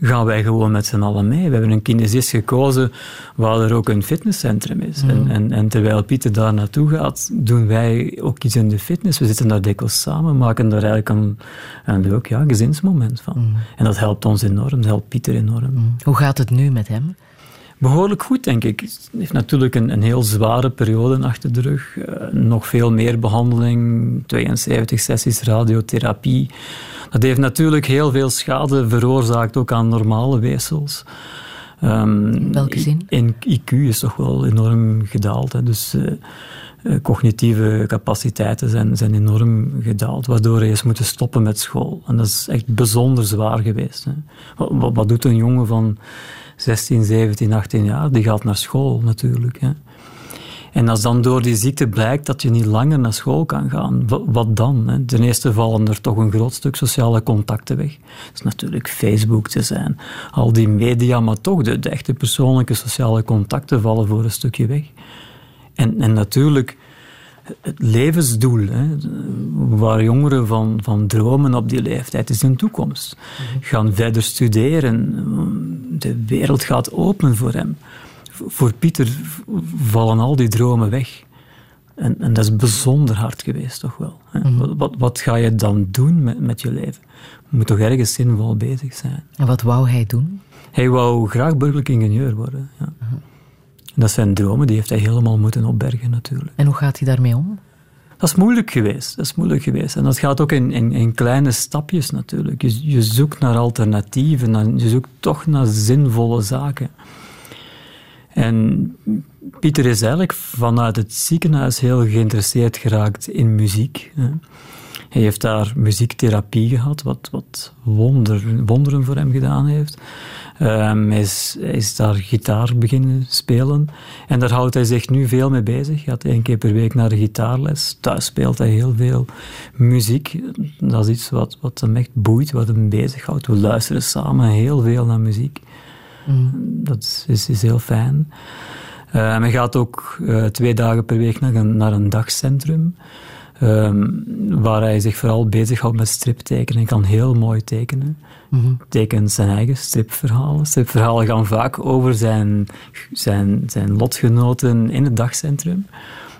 gaan wij gewoon met z'n allen mee. We hebben een kinesist gekozen waar er ook een fitnesscentrum is. En, mm. en, en, terwijl Pieter daar naartoe gaat, doen wij ook iets in de fitness. We zitten daar dikwijls samen, maken daar eigenlijk een, een leuk ja, gezinsmoment van. Mm. En dat helpt ons enorm, dat helpt Pieter enorm. Mm. Hoe gaat het nu met hem? Behoorlijk goed, denk ik. Hij heeft natuurlijk een, een heel zware periode achter de rug. Uh, nog veel meer behandeling, 72 sessies radiotherapie. Dat heeft natuurlijk heel veel schade veroorzaakt, ook aan normale weefsels. Um, welke zin? In IQ is toch wel enorm gedaald. Hè. Dus uh, cognitieve capaciteiten zijn, zijn enorm gedaald, waardoor hij is moeten stoppen met school. En dat is echt bijzonder zwaar geweest. Hè. Wat, wat, doet een jongen van 16, 17, 18 jaar? Die gaat naar school natuurlijk. Hè. En als dan door die ziekte blijkt dat je niet langer naar school kan gaan, wat dan? Hè? Ten eerste vallen er toch een groot stuk sociale contacten weg. Dat is natuurlijk Facebook te zijn, al die media, maar toch de, de echte persoonlijke sociale contacten vallen voor een stukje weg. En, en natuurlijk het levensdoel, hè, waar jongeren van, van dromen op die leeftijd, is hun toekomst. Mhm. Gaan verder studeren, de wereld gaat open voor hem voor Pieter vallen al die dromen weg. En, en dat is bijzonder hard geweest, toch wel. Mhm. wat, wat, ga je dan doen met, met je leven? Je moet toch ergens zinvol bezig zijn. En wat wou hij doen? Hij wou graag burgerlijk ingenieur worden. Ja. Mhm. Dat zijn dromen, die heeft hij helemaal moeten opbergen natuurlijk. En hoe gaat hij daarmee om? Dat is moeilijk geweest. Dat is moeilijk geweest. En dat gaat ook in, in, in kleine stapjes natuurlijk. Je, je zoekt naar alternatieven, je zoekt toch naar zinvolle zaken. En Pieter is eigenlijk vanuit het ziekenhuis heel geïnteresseerd geraakt in muziek. Hij heeft daar muziektherapie gehad, wat, wat wonder, wonderen voor hem gedaan heeft. Um, hij, is, is, daar gitaar beginnen spelen. En daar houdt hij zich nu veel mee bezig. Hij gaat één keer per week naar de gitaarles. Thuis speelt hij heel veel muziek. Dat is iets wat, wat hem echt boeit, wat hem bezighoudt. We luisteren samen heel veel naar muziek. Mm. Dat is, is, heel fijn. Uh, hij gaat ook uh, twee dagen per week naar een, naar een dagcentrum. Um, waar hij zich vooral bezighoudt met striptekenen. Hij kan heel mooi tekenen. Mm Tekent zijn eigen stripverhalen. Stripverhalen gaan vaak over zijn, zijn, zijn lotgenoten in het dagcentrum.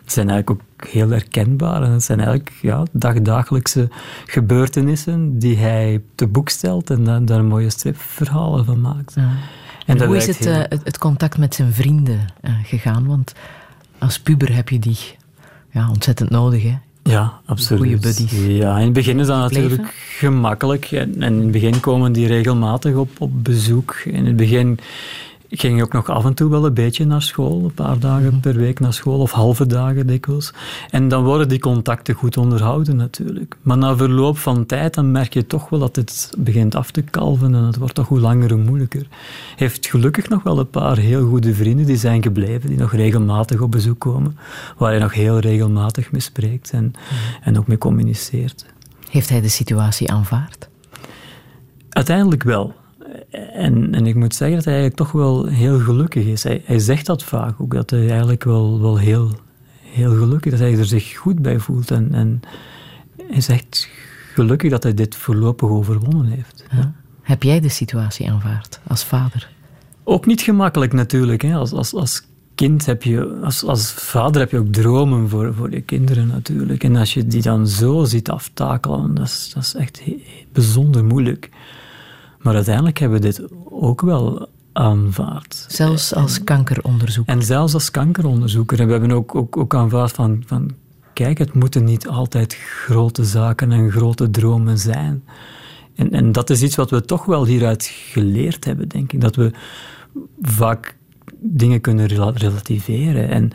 Het zijn eigenlijk ook heel herkenbaar. En het zijn eigenlijk ja, dagdagelijkse gebeurtenissen die hij te boek stelt en daar, mooie stripverhalen van maakt. En Hoe is het, uh, het, contact met zijn vrienden uh, gegaan? Want Als puber heb je die ja, ontzettend nodig, hè? Ja, absoluut. Goede buddies. Ja, in het begin is dat natuurlijk gemakkelijk. En, en, in het begin komen die regelmatig op, op bezoek. In het begin ik ging ook nog af en toe wel een beetje naar school, een paar dagen mhm. per week naar school, of halve dagen dikwijls. En dan worden die contacten goed onderhouden natuurlijk. Maar na verloop van tijd dan merk je toch wel dat het begint af te kalven en het wordt toch hoe langer hoe moeilijker. heeft gelukkig nog wel een paar heel goede vrienden die zijn gebleven, die nog regelmatig op bezoek komen, waar hij nog heel regelmatig mee spreekt en, mhm. en ook mee communiceert. Heeft hij de situatie aanvaard? Uiteindelijk wel. En, en ik moet zeggen dat hij eigenlijk toch wel heel gelukkig is. Hij, hij zegt dat vaak ook, dat hij eigenlijk wel, wel heel, heel gelukkig is, dat hij er zich goed bij voelt. En, en hij zegt gelukkig dat hij dit voorlopig overwonnen heeft. Heb jij de situatie aanvaard als vader? Ook niet gemakkelijk natuurlijk. Hè. Als, als, als kind heb je, als, als vader heb je ook dromen voor, voor je kinderen natuurlijk. En als je die dan zo ziet aftakelen, dat is, dat is echt bijzonder moeilijk. Maar uiteindelijk hebben we dit ook wel aanvaard. Zelfs als kankeronderzoeker. En zelfs als kankeronderzoeker. En we hebben ook, ook, ook aanvaard van, van, kijk, het moeten niet altijd grote zaken en grote dromen zijn. En, en dat is iets wat we toch wel hieruit geleerd hebben, denk ik. Dat we vaak dingen kunnen relativeren en,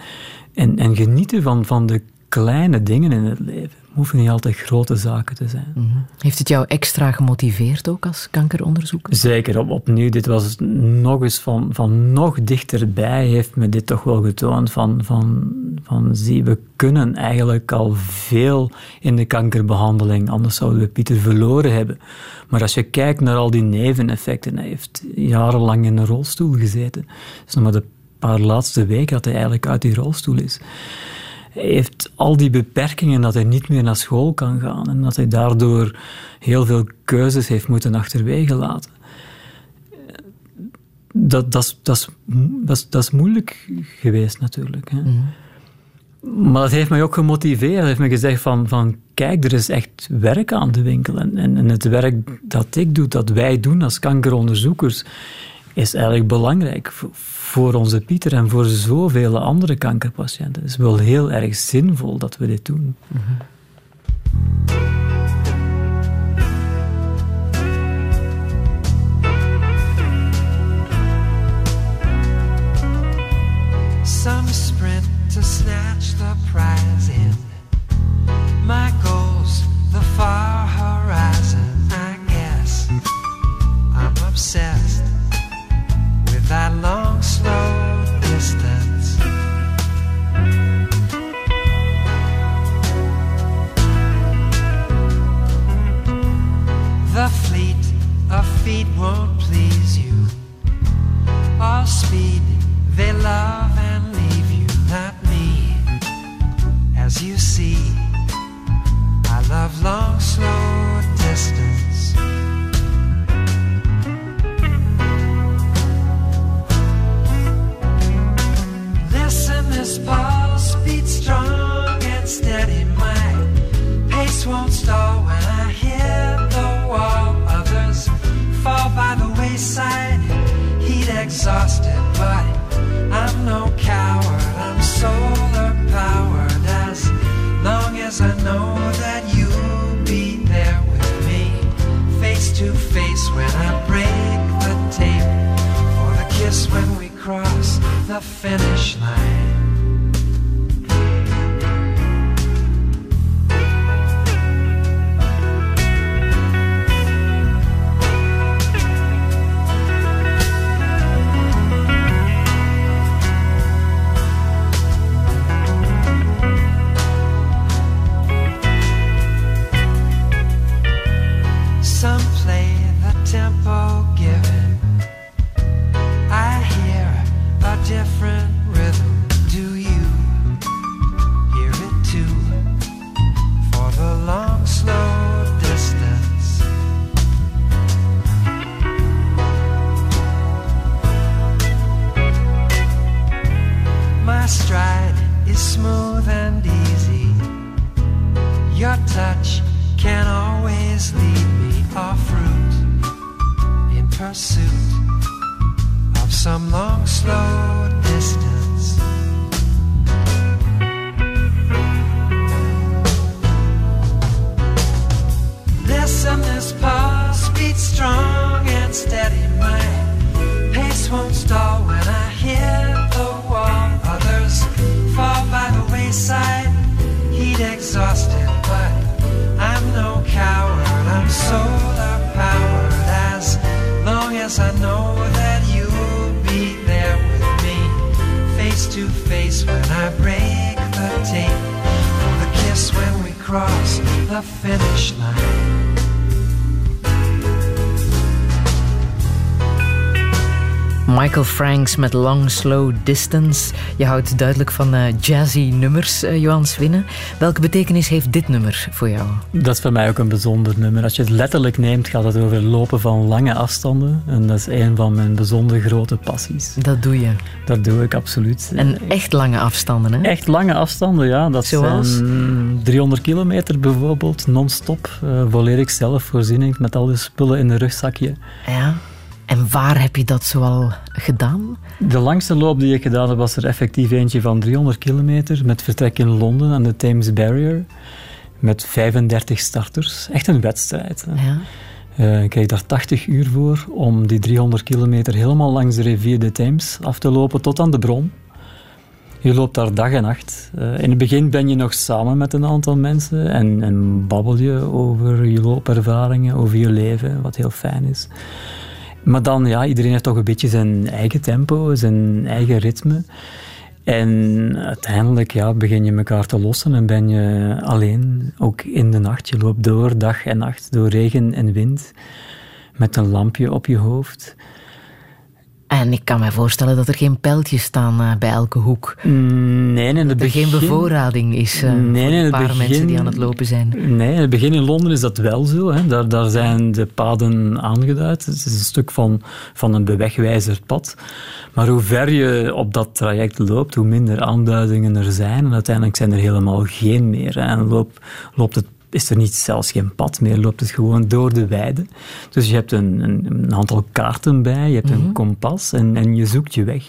en, en genieten van, van de kleine dingen in het leven hoeven niet altijd grote zaken te zijn. Mhm. Heeft het jou extra gemotiveerd ook als kankeronderzoeker? Zeker, op, opnieuw. Dit was nog eens van, van nog dichterbij heeft me dit toch wel getoond van, van, van zie, we kunnen eigenlijk al veel in de kankerbehandeling, anders zouden we Pieter verloren hebben. Maar als je kijkt naar al die neveneffecten, hij heeft jarenlang in een rolstoel gezeten. Het is nog maar de paar laatste weken dat hij eigenlijk uit die rolstoel is heeft al die beperkingen dat hij niet meer naar school kan gaan en dat hij daardoor heel veel keuzes heeft moeten achterwege laten. Dat, dat, dat, dat, dat is moeilijk geweest natuurlijk. Hè. Mhm. Maar dat heeft mij ook gemotiveerd. Dat heeft me gezegd van, van kijk, er is echt werk aan de winkel. En, en, en het werk dat ik doe, dat wij doen als kankeronderzoekers, is eigenlijk belangrijk voor onze Pieter en voor zoveel andere kankerpatiënten. Het is wel heel erg zinvol dat we dit doen. Some sprint to snatch the prize in. My goals, the far horizon, I guess. I'm obsessed with that slow distance. The fleet of feet won't please you. All speed, they love and leave you, not me. As you see, I love long, slow distance. This pulse beats strong and steady. My pace won't stall when I hit the wall. Others fall by the wayside, heat exhausted, but Met Long Slow Distance. Je houdt duidelijk van uh, jazzy nummers, uh, Johan Swinnen. Welke betekenis heeft dit nummer voor jou? Dat is voor mij ook een bijzonder nummer. Als je het letterlijk neemt, gaat het over lopen van lange afstanden. En dat is een van mijn bijzonder grote passies. Dat doe je? Dat doe ik absoluut. En echt lange afstanden, hè? Echt lange afstanden, ja. Dat Zoals? zijn 300 kilometer bijvoorbeeld, non-stop. Uh, volledig zelfvoorziening met al die spullen in een rugzakje. Ja. En waar heb je dat zoal gedaan? De langste loop die ik gedaan heb was er effectief eentje van 300 kilometer met vertrek in Londen aan de Thames Barrier. Met 35 starters. Echt een wedstrijd. Ja. Uh, ik kreeg daar 80 uur voor om die 300 kilometer helemaal langs de rivier de Thames af te lopen tot aan de bron. Je loopt daar dag en nacht. Uh, in het begin ben je nog samen met een aantal mensen en, en babbel je over je loopervaringen, over je leven, wat heel fijn is. Maar dan, ja, iedereen heeft toch een beetje zijn eigen tempo, zijn eigen ritme. En uiteindelijk ja, begin je elkaar te lossen en ben je alleen, ook in de nacht. Je loopt door, dag en nacht, door regen en wind, met een lampje op je hoofd. En ik kan me voorstellen dat er geen pijltjes staan uh, bij elke hoek. Nee, in het dat er geen bevoorrading is uh, nee, voor een paar begin, mensen die aan het lopen zijn. Nee, in het begin in Londen is dat wel zo. Hè. Daar, daar zijn de paden aangeduid. Het is een stuk van, van een bewegwijzerd pad. Maar hoe ver je op dat traject loopt, hoe minder aanduidingen er zijn. En uiteindelijk zijn er helemaal geen meer. Hè. En loop, loopt het is er niet zelfs geen pad meer, loopt het gewoon door de weide. Dus je hebt een, een, een aantal kaarten bij, je hebt Mhm. een kompas en, en je zoekt je weg.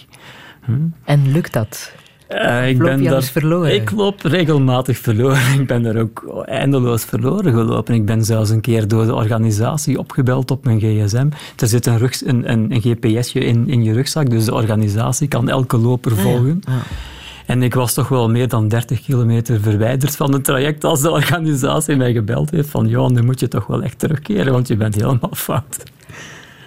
Hm? En lukt dat? Uh, ik loop ben daar, verloren? Ik loop regelmatig verloren. Ik ben daar ook eindeloos verloren gelopen. Ik ben zelfs een keer door de organisatie opgebeld op mijn gsm. Er zit een, rug, een, een, een gpsje in, in je rugzak, dus de organisatie kan elke loper volgen. Ah, ja. En ik was toch wel meer dan 30 kilometer verwijderd van het traject als de organisatie mij gebeld heeft van Johan, nu moet je toch wel echt terugkeren, want je bent helemaal fout.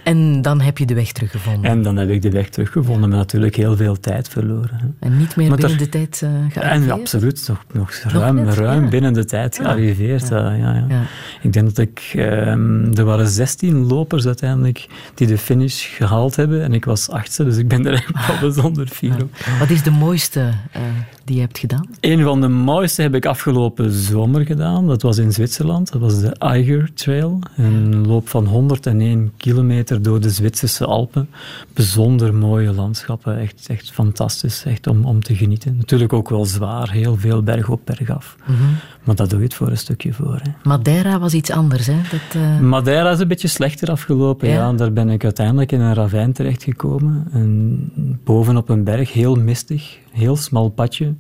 En dan heb je de weg teruggevonden. En dan heb ik de weg teruggevonden, maar natuurlijk heel veel tijd verloren. Hè. En niet meer Maar binnen er- de tijd uh, En gearriveerd? absoluut, nog, nog ruim, net, ruim ja. binnen de tijd Ja. gearriveerd. Ja. Ja. Ja. Ik denk dat ik... ehm, er waren 16 lopers uiteindelijk die de finish gehaald hebben en ik was achtste, dus ik ben er echt wel bijzonder fier op. Wat is de mooiste uh, die je hebt gedaan? Een van de mooiste heb ik afgelopen zomer gedaan. Dat was in Zwitserland. Dat was de Eiger Trail. Een loop van 101 kilometer door de Zwitserse Alpen. Bijzonder mooie landschappen. Echt, echt fantastisch. Echt om, om te genieten. Natuurlijk ook wel zwaar. Heel veel berg op, berg af. Mm -hmm. Maar dat doe je het voor een stukje voor. Hè. Madeira was iets anders, hè? Dat, uh... Madeira is een beetje slechter afgelopen. Ja? ja? Daar ben ik uiteindelijk in een ravijn terechtgekomen. En bovenop een berg, heel mistig. Heel smal padje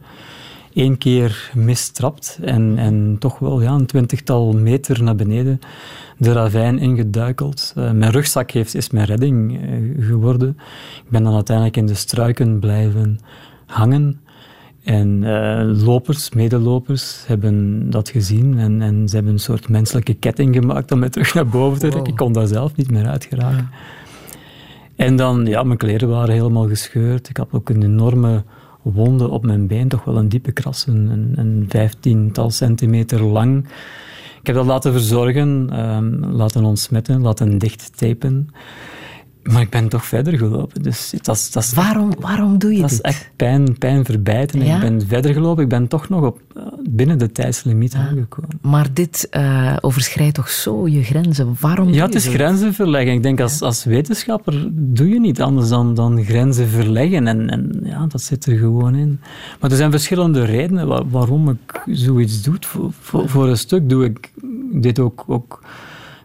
één keer mistrapt en, en toch wel ja, een twintigtal meter naar beneden de ravijn ingeduikeld. Uh, mijn rugzak heeft, is mijn redding uh, geworden. Ik ben dan uiteindelijk in de struiken blijven hangen. En uh, lopers, medelopers, hebben dat gezien en, en ze hebben een soort menselijke ketting gemaakt om mij terug naar boven te trekken. Wow. Ik kon daar zelf niet meer uitgeraken. Ja. En dan, ja, mijn kleren waren helemaal gescheurd. Ik had ook een enorme wonden op mijn been, toch wel een diepe kras, een, een, vijftiental centimeter lang. Ik heb dat laten verzorgen, um, laten ontsmetten, laten dichttapen. Maar ik ben toch verder gelopen. Dus dat is, dat waarom, echt, waarom doe je dat dit? Dat is echt pijn, pijn verbijten. Ja? Ik ben verder gelopen. Ik ben toch nog op, binnen de tijdslimiet aangekomen. Maar dit uh, overschrijdt toch zo je grenzen? Waarom Ja, het is grenzen verleggen. Ik denk als, als wetenschapper doe je niet anders dan, dan grenzen verleggen. En, en ja, dat zit er gewoon in. Maar er zijn verschillende redenen waar, waarom ik zoiets doe. Voor, voor, voor een stuk doe ik dit ook... ook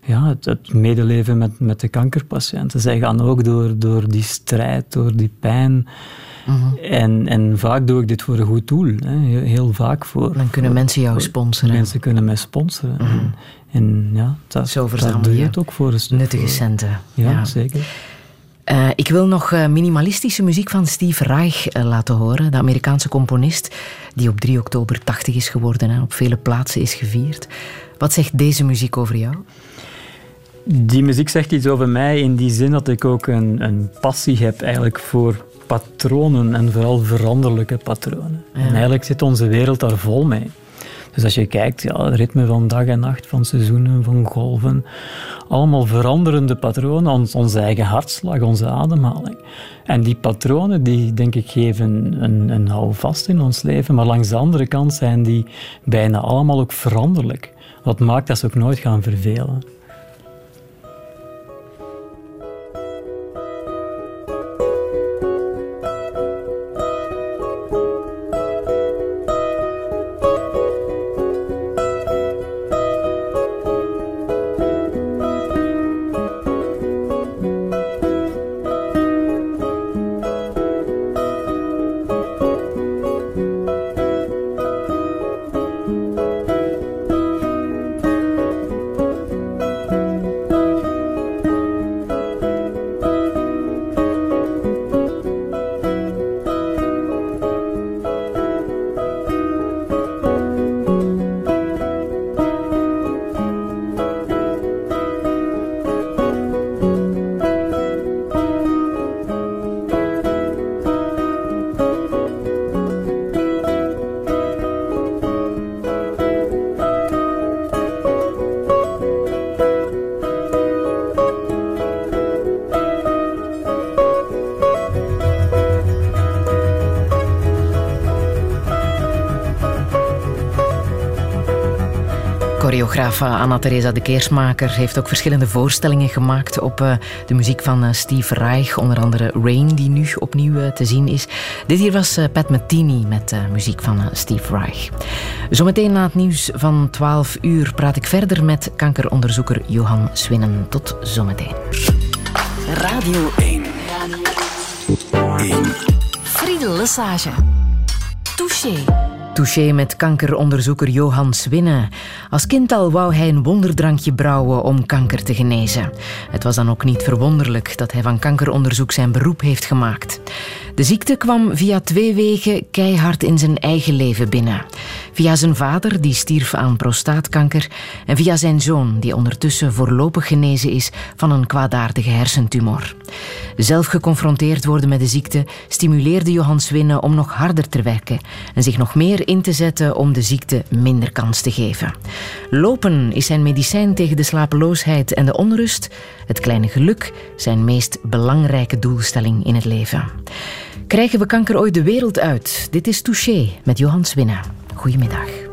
ja, het, het, medeleven met, met de kankerpatiënten. Zij gaan ook door, door die strijd, door die pijn. -hmm. en, en vaak doe ik dit voor een goed doel. Hè. Heel, heel, vaak voor... Dan kunnen voor, mensen jou sponsoren. Mensen kunnen mij sponsoren. -hmm. en, en, ja, dat, Zo dat doe je het ook voor een stuk. Nuttige centen. Ja, ja. zeker. Uh, ik wil nog uh, minimalistische muziek van Steve Reich uh, laten horen. De Amerikaanse componist die op 3 oktober 80 is geworden en op vele plaatsen is gevierd. Wat zegt deze muziek over jou? Die muziek zegt iets over mij in die zin dat ik ook een, een passie heb eigenlijk voor patronen en vooral veranderlijke patronen. Ja. En eigenlijk zit onze wereld daar vol mee. Dus als je kijkt, ja, het ritme van dag en nacht, van seizoenen, van golven, allemaal veranderende patronen, ons, onze eigen hartslag, onze ademhaling. En die patronen, die denk ik geven een, een houvast in ons leven, maar langs de andere kant zijn die bijna allemaal ook veranderlijk. Wat maakt dat ze ook nooit gaan vervelen. Choreograaf Anna-Theresa de Keersmaker heeft ook verschillende voorstellingen gemaakt op uh, de muziek van uh, Steve Reich. Onder andere Rain, die nu opnieuw te zien is. Dit hier was Pat Metheny met muziek van Steve Reich. Zometeen na het nieuws van 12 uur praat ik verder met kankeronderzoeker Johan Swinnen. Tot zometeen. Radio 1. Radio 1. Friedel. Touché. Touché met kankeronderzoeker Johan Swinnen. Als kind al wou hij een wonderdrankje brouwen om kanker te genezen. Het was dan ook niet verwonderlijk dat hij van kankeronderzoek zijn beroep heeft gemaakt. De ziekte kwam via twee wegen keihard in zijn eigen leven binnen. Via zijn vader, die stierf aan prostaatkanker, en via zijn zoon, die ondertussen voorlopig genezen is van een kwaadaardige hersentumor. Zelf geconfronteerd worden met de ziekte stimuleerde Johannes Winnen om nog harder te werken en zich nog meer in te zetten om de ziekte minder kans te geven. Lopen is zijn medicijn tegen de slapeloosheid en de onrust, het kleine geluk zijn meest belangrijke doelstelling in het leven. Krijgen we kanker ooit de wereld uit? Dit is Touché met Johannes Winnen. Goedemiddag.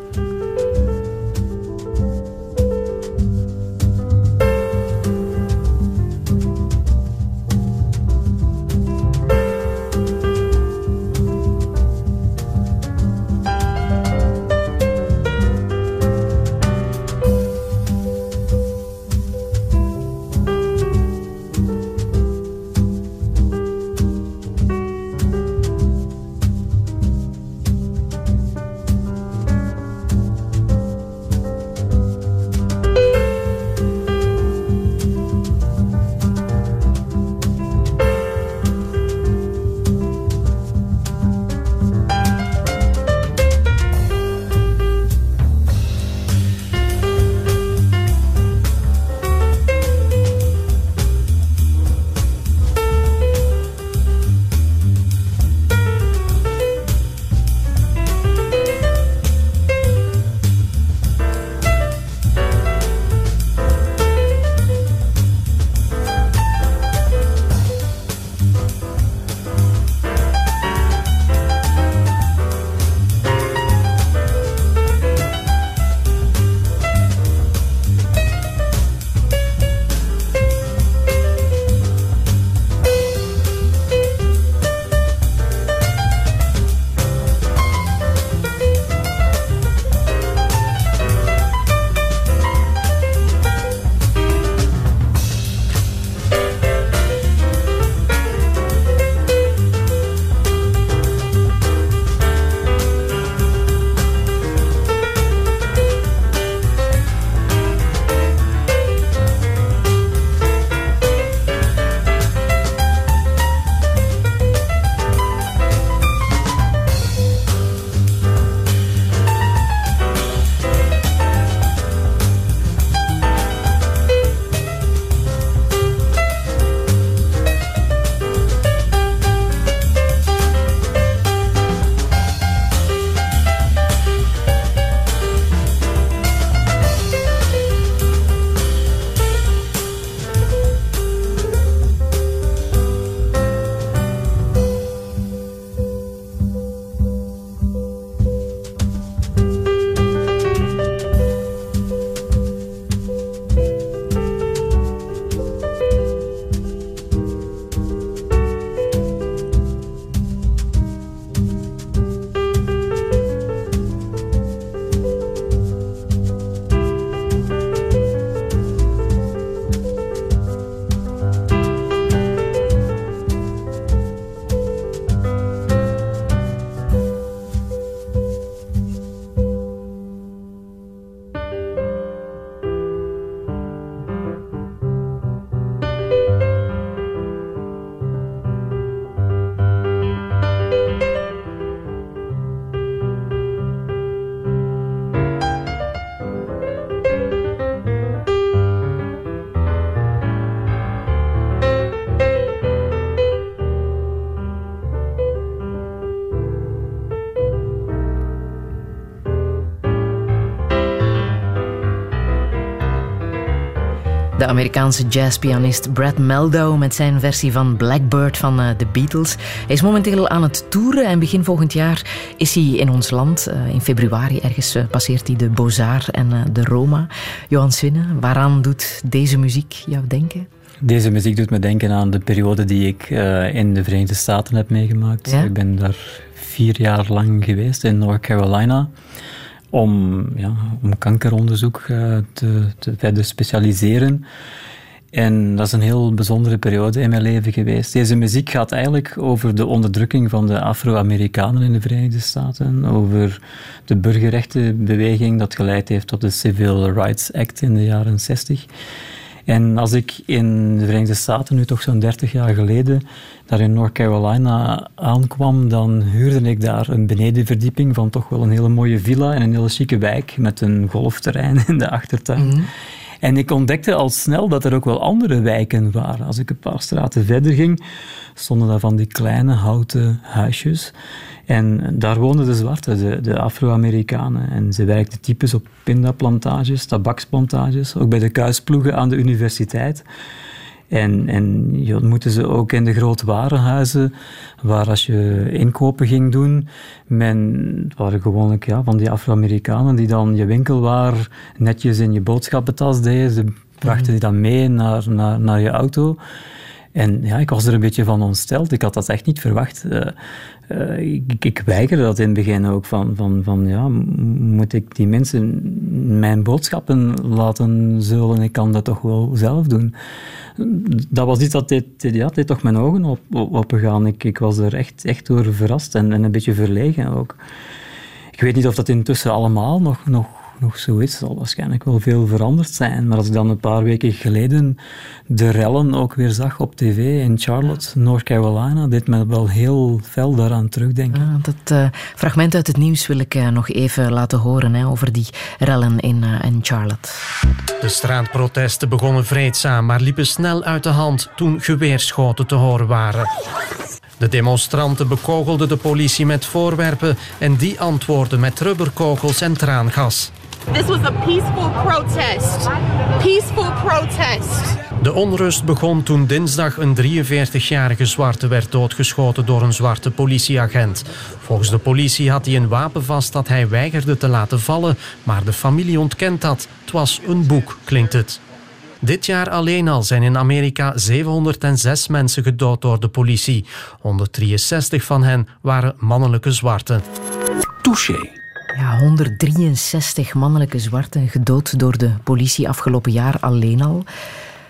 De Amerikaanse jazzpianist Brad Meldow met zijn versie van Blackbird van uh, The Beatles. Hij is momenteel aan het toeren en begin volgend jaar is hij in ons land. Uh, in februari ergens uh, passeert hij de Beaux-Arts en de Roma. Johan Swinne, waaraan doet deze muziek jou denken? Deze muziek doet me denken aan de periode die ik in de Verenigde Staten heb meegemaakt. Ja? Ik ben daar vier jaar lang geweest in North Carolina om, ja, om kankeronderzoek uh, te, te verder specialiseren. En dat is een heel bijzondere periode in mijn leven geweest. Deze muziek gaat eigenlijk over de onderdrukking van de Afro-Amerikanen in de Verenigde Staten, over de burgerrechtenbeweging dat geleid heeft tot de Civil Rights Act in de jaren 60. En als ik in de Verenigde Staten, nu toch zo'n 30 jaar geleden, daar in North Carolina aankwam, dan huurde ik daar een benedenverdieping van toch wel een hele mooie villa in een hele chique wijk met een golfterrein in de achtertuin. Mhm. En ik ontdekte al snel dat er ook wel andere wijken waren. Als ik een paar straten verder ging, stonden daar van die kleine houten huisjes. En daar woonden de zwarten, de, de Afro-Amerikanen. En ze werkten typisch op pindaplantages, tabaksplantages, ook bij de kuisploegen aan de universiteit. En, en je ontmoette ze ook in de grote warenhuizen, waar als je inkopen ging doen, men, waren gewoonlijk ja, van die Afro-Amerikanen die dan je winkelwaar netjes in je boodschappentas deden. Ze brachten die dan mee naar, naar, naar je auto. En ja, ik was er een beetje van ontsteld. Ik had dat echt niet verwacht. Uh, uh, ik, weigerde dat in het begin ook. Van, van, van ja, moet ik die mensen mijn boodschappen laten zullen? Ik kan dat toch wel zelf doen. Dat was iets dat dit, ja, dit toch mijn ogen op, op. Ik, ik was er echt, echt door verrast en, en een beetje verlegen ook. Ik weet niet of dat intussen allemaal nog, nog nog zo is, zal waarschijnlijk wel veel veranderd zijn. Maar als ik dan een paar weken geleden de rellen ook weer zag op tv in Charlotte, North Carolina, deed me wel heel fel daaraan terugdenken. Ah, dat uh, fragment uit het nieuws wil ik uh, nog even laten horen hè, over die rellen in, uh, in Charlotte. De straatprotesten begonnen vreedzaam, maar liepen snel uit de hand toen geweerschoten te horen waren. De demonstranten bekogelden de politie met voorwerpen en die antwoordden met rubberkogels en traangas. This was a peaceful protest. Peaceful protest. De onrust begon toen dinsdag een 43-jarige zwarte werd doodgeschoten door een zwarte politieagent. Volgens de politie had hij een wapen vast dat hij weigerde te laten vallen, maar de familie ontkent dat. Het was een boek, klinkt het. Dit jaar alleen al zijn in Amerika 706 mensen gedood door de politie. 163 van hen waren mannelijke zwarten. Touché. Ja, 163 mannelijke zwarten gedood door de politie afgelopen jaar alleen al.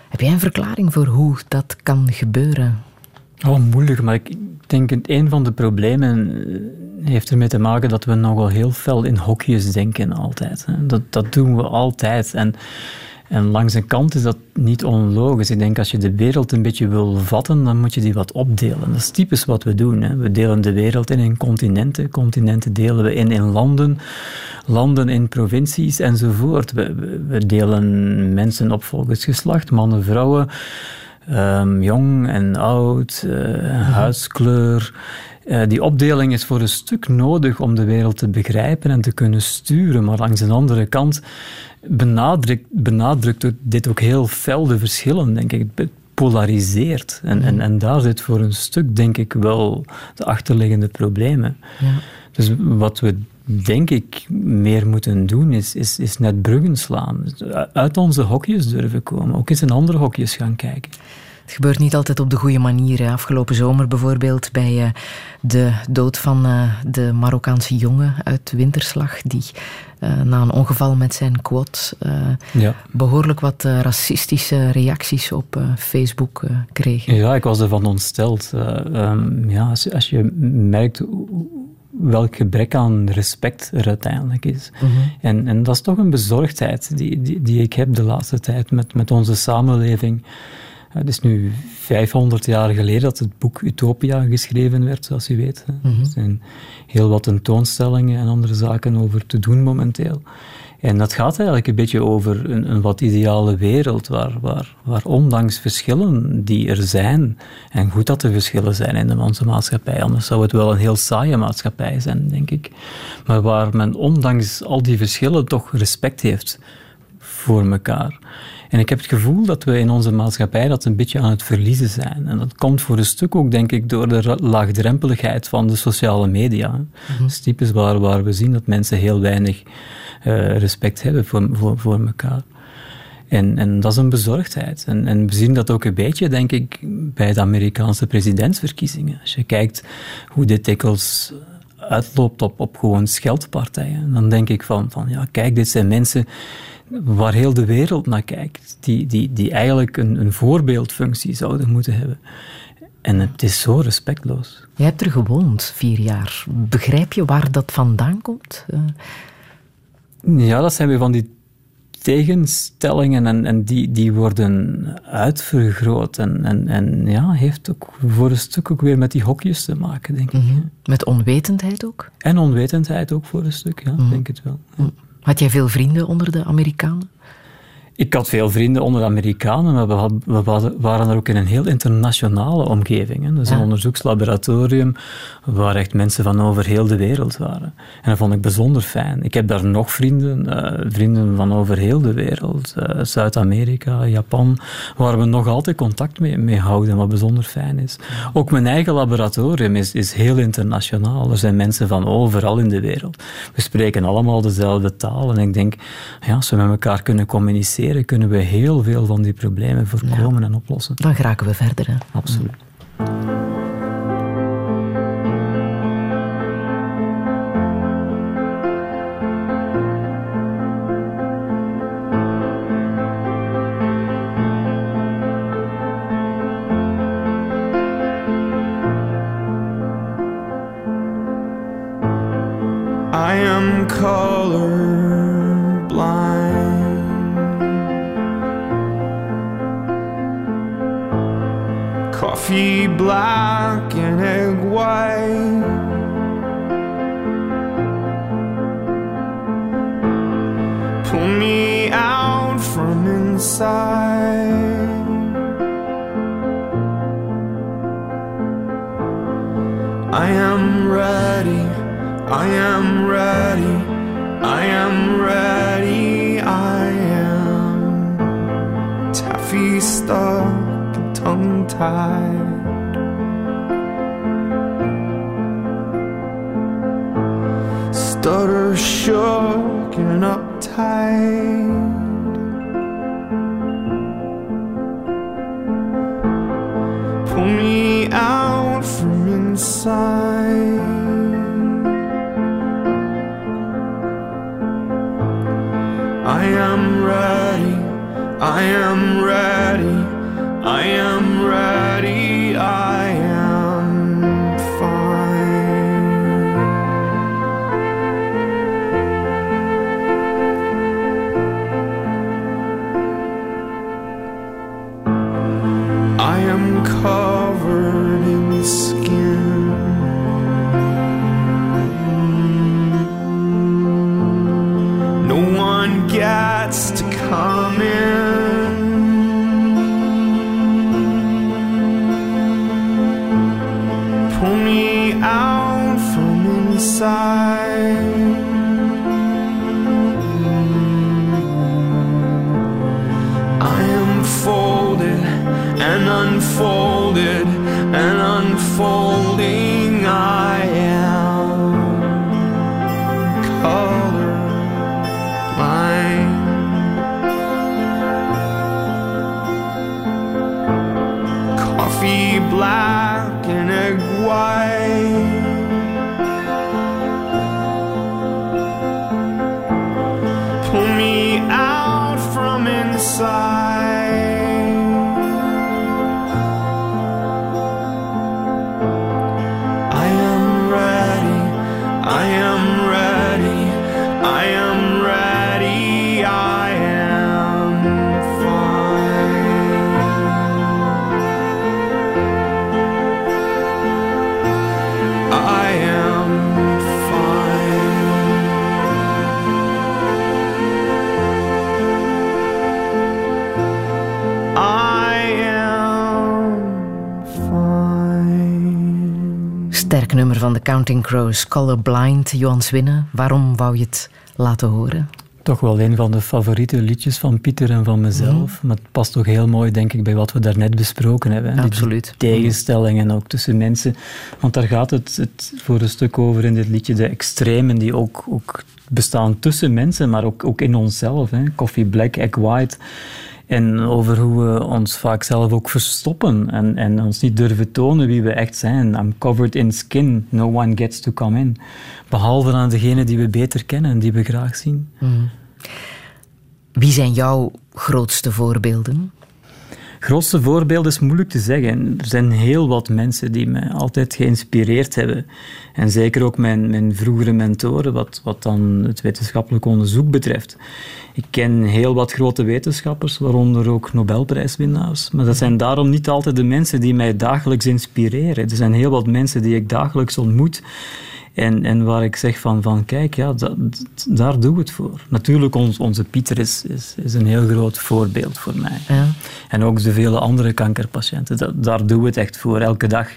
Heb jij een verklaring voor hoe dat kan gebeuren? Oh, moeilijk, maar ik denk dat een van de problemen eh, heeft ermee te maken dat we nogal heel fel in hokjes denken altijd. Dat, dat doen we altijd. En en langs een kant is dat niet onlogisch. Ik denk als je de wereld een beetje wil vatten, dan moet je die wat opdelen. Dat is typisch wat we doen. Hè. We delen de wereld in in continenten. Continenten delen we in in landen. Landen in provincies enzovoort. We, we delen mensen op volgens geslacht, mannen, vrouwen. Um, jong en oud, uh, huidskleur. Uh, die opdeling is voor een stuk nodig om de wereld te begrijpen en te kunnen sturen. Maar langs een andere kant benadrukt, benadrukt dit ook heel fel de verschillen, denk ik. Het polariseert. En, en, en daar zit voor een stuk, denk ik, wel de achterliggende problemen. Ja. Dus wat we denk ik meer moeten doen, is, is, is net bruggen slaan. Uit onze hokjes durven komen. Ook eens in andere hokjes gaan kijken. Het gebeurt niet altijd op de goede manier. Afgelopen zomer bijvoorbeeld bij uh, de dood van uh, de Marokkaanse jongen uit Winterslag, die uh, na een ongeval met zijn quad ja. behoorlijk wat racistische reacties op Facebook kreeg. Ja, ik was ervan ontsteld. Um, ja, als, als, je merkt welk gebrek aan respect er uiteindelijk is. Mm -hmm. en, en dat is toch een bezorgdheid die, die, die ik heb de laatste tijd met, met onze samenleving. Het is nu 500 jaar geleden dat het boek Utopia geschreven werd, zoals u weet. Mhm. Er zijn heel wat tentoonstellingen en andere zaken over te doen momenteel. En dat gaat eigenlijk een beetje over een, een wat ideale wereld, waar, waar, waar ondanks verschillen die er zijn, en goed dat er verschillen zijn in de onze maatschappij, anders zou het wel een heel saaie maatschappij zijn, denk ik. Maar waar men ondanks al die verschillen toch respect heeft voor elkaar. En ik heb het gevoel dat we in onze maatschappij dat een beetje aan het verliezen zijn. En dat komt voor een stuk ook, denk ik, door de laagdrempeligheid van de sociale media. Mm -hmm. Dat is typisch waar, waar we zien dat mensen heel weinig uh, respect hebben voor, voor, voor elkaar. En, en dat is een bezorgdheid. En, en we zien dat ook een beetje, denk ik, bij de Amerikaanse presidentsverkiezingen. Als je kijkt hoe dit dikwijls uitloopt op, op gewoon scheldpartijen, dan denk ik van, van ja, kijk, dit zijn mensen waar heel de wereld naar kijkt, die, die, die eigenlijk een, een voorbeeldfunctie zouden moeten hebben. En het is zo respectloos. Je hebt er gewoond, vier jaar. Begrijp je waar dat vandaan komt? Ja, dat zijn weer van die tegenstellingen en, en die, die worden uitvergroot. En, en, en ja, heeft ook voor een stuk ook weer met die hokjes te maken, denk ik. Mm -hmm. Met onwetendheid ook? En onwetendheid ook voor een stuk, ja, mm -hmm. denk het wel. Ja. Had jij veel vrienden onder de Amerikanen? Ik had veel vrienden onder de Amerikanen, maar we, had, we waren er ook in een heel internationale omgeving. Hè. Dat is ja. een onderzoekslaboratorium waar echt mensen van over heel de wereld waren. En dat vond ik bijzonder fijn. Ik heb daar nog vrienden, uh, vrienden van over heel de wereld. Uh, Zuid-Amerika, Japan, waar we nog altijd contact mee, mee houden, wat bijzonder fijn is. Ook mijn eigen laboratorium is, is heel internationaal. Er zijn mensen van overal in de wereld. We spreken allemaal dezelfde taal. En ik denk, ja, als we met elkaar kunnen communiceren, kunnen we heel veel van die problemen voorkomen ja. en oplossen. Dan geraken we verder. Hè? Absoluut. Counting Crows, Colorblind, Johan Swinnen. Waarom wou je het laten horen? toch wel een van de favoriete liedjes van Pieter en van mezelf. Mhm. Maar het past toch heel mooi, denk ik, bij wat we daarnet besproken hebben. hè. Die Absoluut. tegenstellingen ook tussen mensen. Want daar gaat het, het voor een stuk over in dit liedje. De extremen die ook, ook bestaan tussen mensen, maar ook, ook in onszelf. Hè. Coffee black, egg white. En over hoe we ons vaak zelf ook verstoppen en, en ons niet durven tonen wie we echt zijn. I'm covered in skin, no one gets to come in. Behalve aan degene die we beter kennen en die we graag zien. Mhm. Wie zijn jouw grootste voorbeelden? Grootste voorbeeld is moeilijk te zeggen. Er zijn heel wat mensen die me altijd geïnspireerd hebben. En zeker ook mijn, mijn vroegere mentoren, wat, wat dan het wetenschappelijk onderzoek betreft. Ik ken heel wat grote wetenschappers, waaronder ook Nobelprijswinnaars. Maar dat zijn daarom niet altijd de mensen die mij dagelijks inspireren. Er zijn heel wat mensen die ik dagelijks ontmoet. En, en waar ik zeg van, van kijk, ja, dat, daar doe ik het voor. Natuurlijk, ons, onze Pieter is, is, is een heel groot voorbeeld voor mij. Ja. En ook de vele andere kankerpatiënten. Dat, daar doen we het echt voor, elke dag.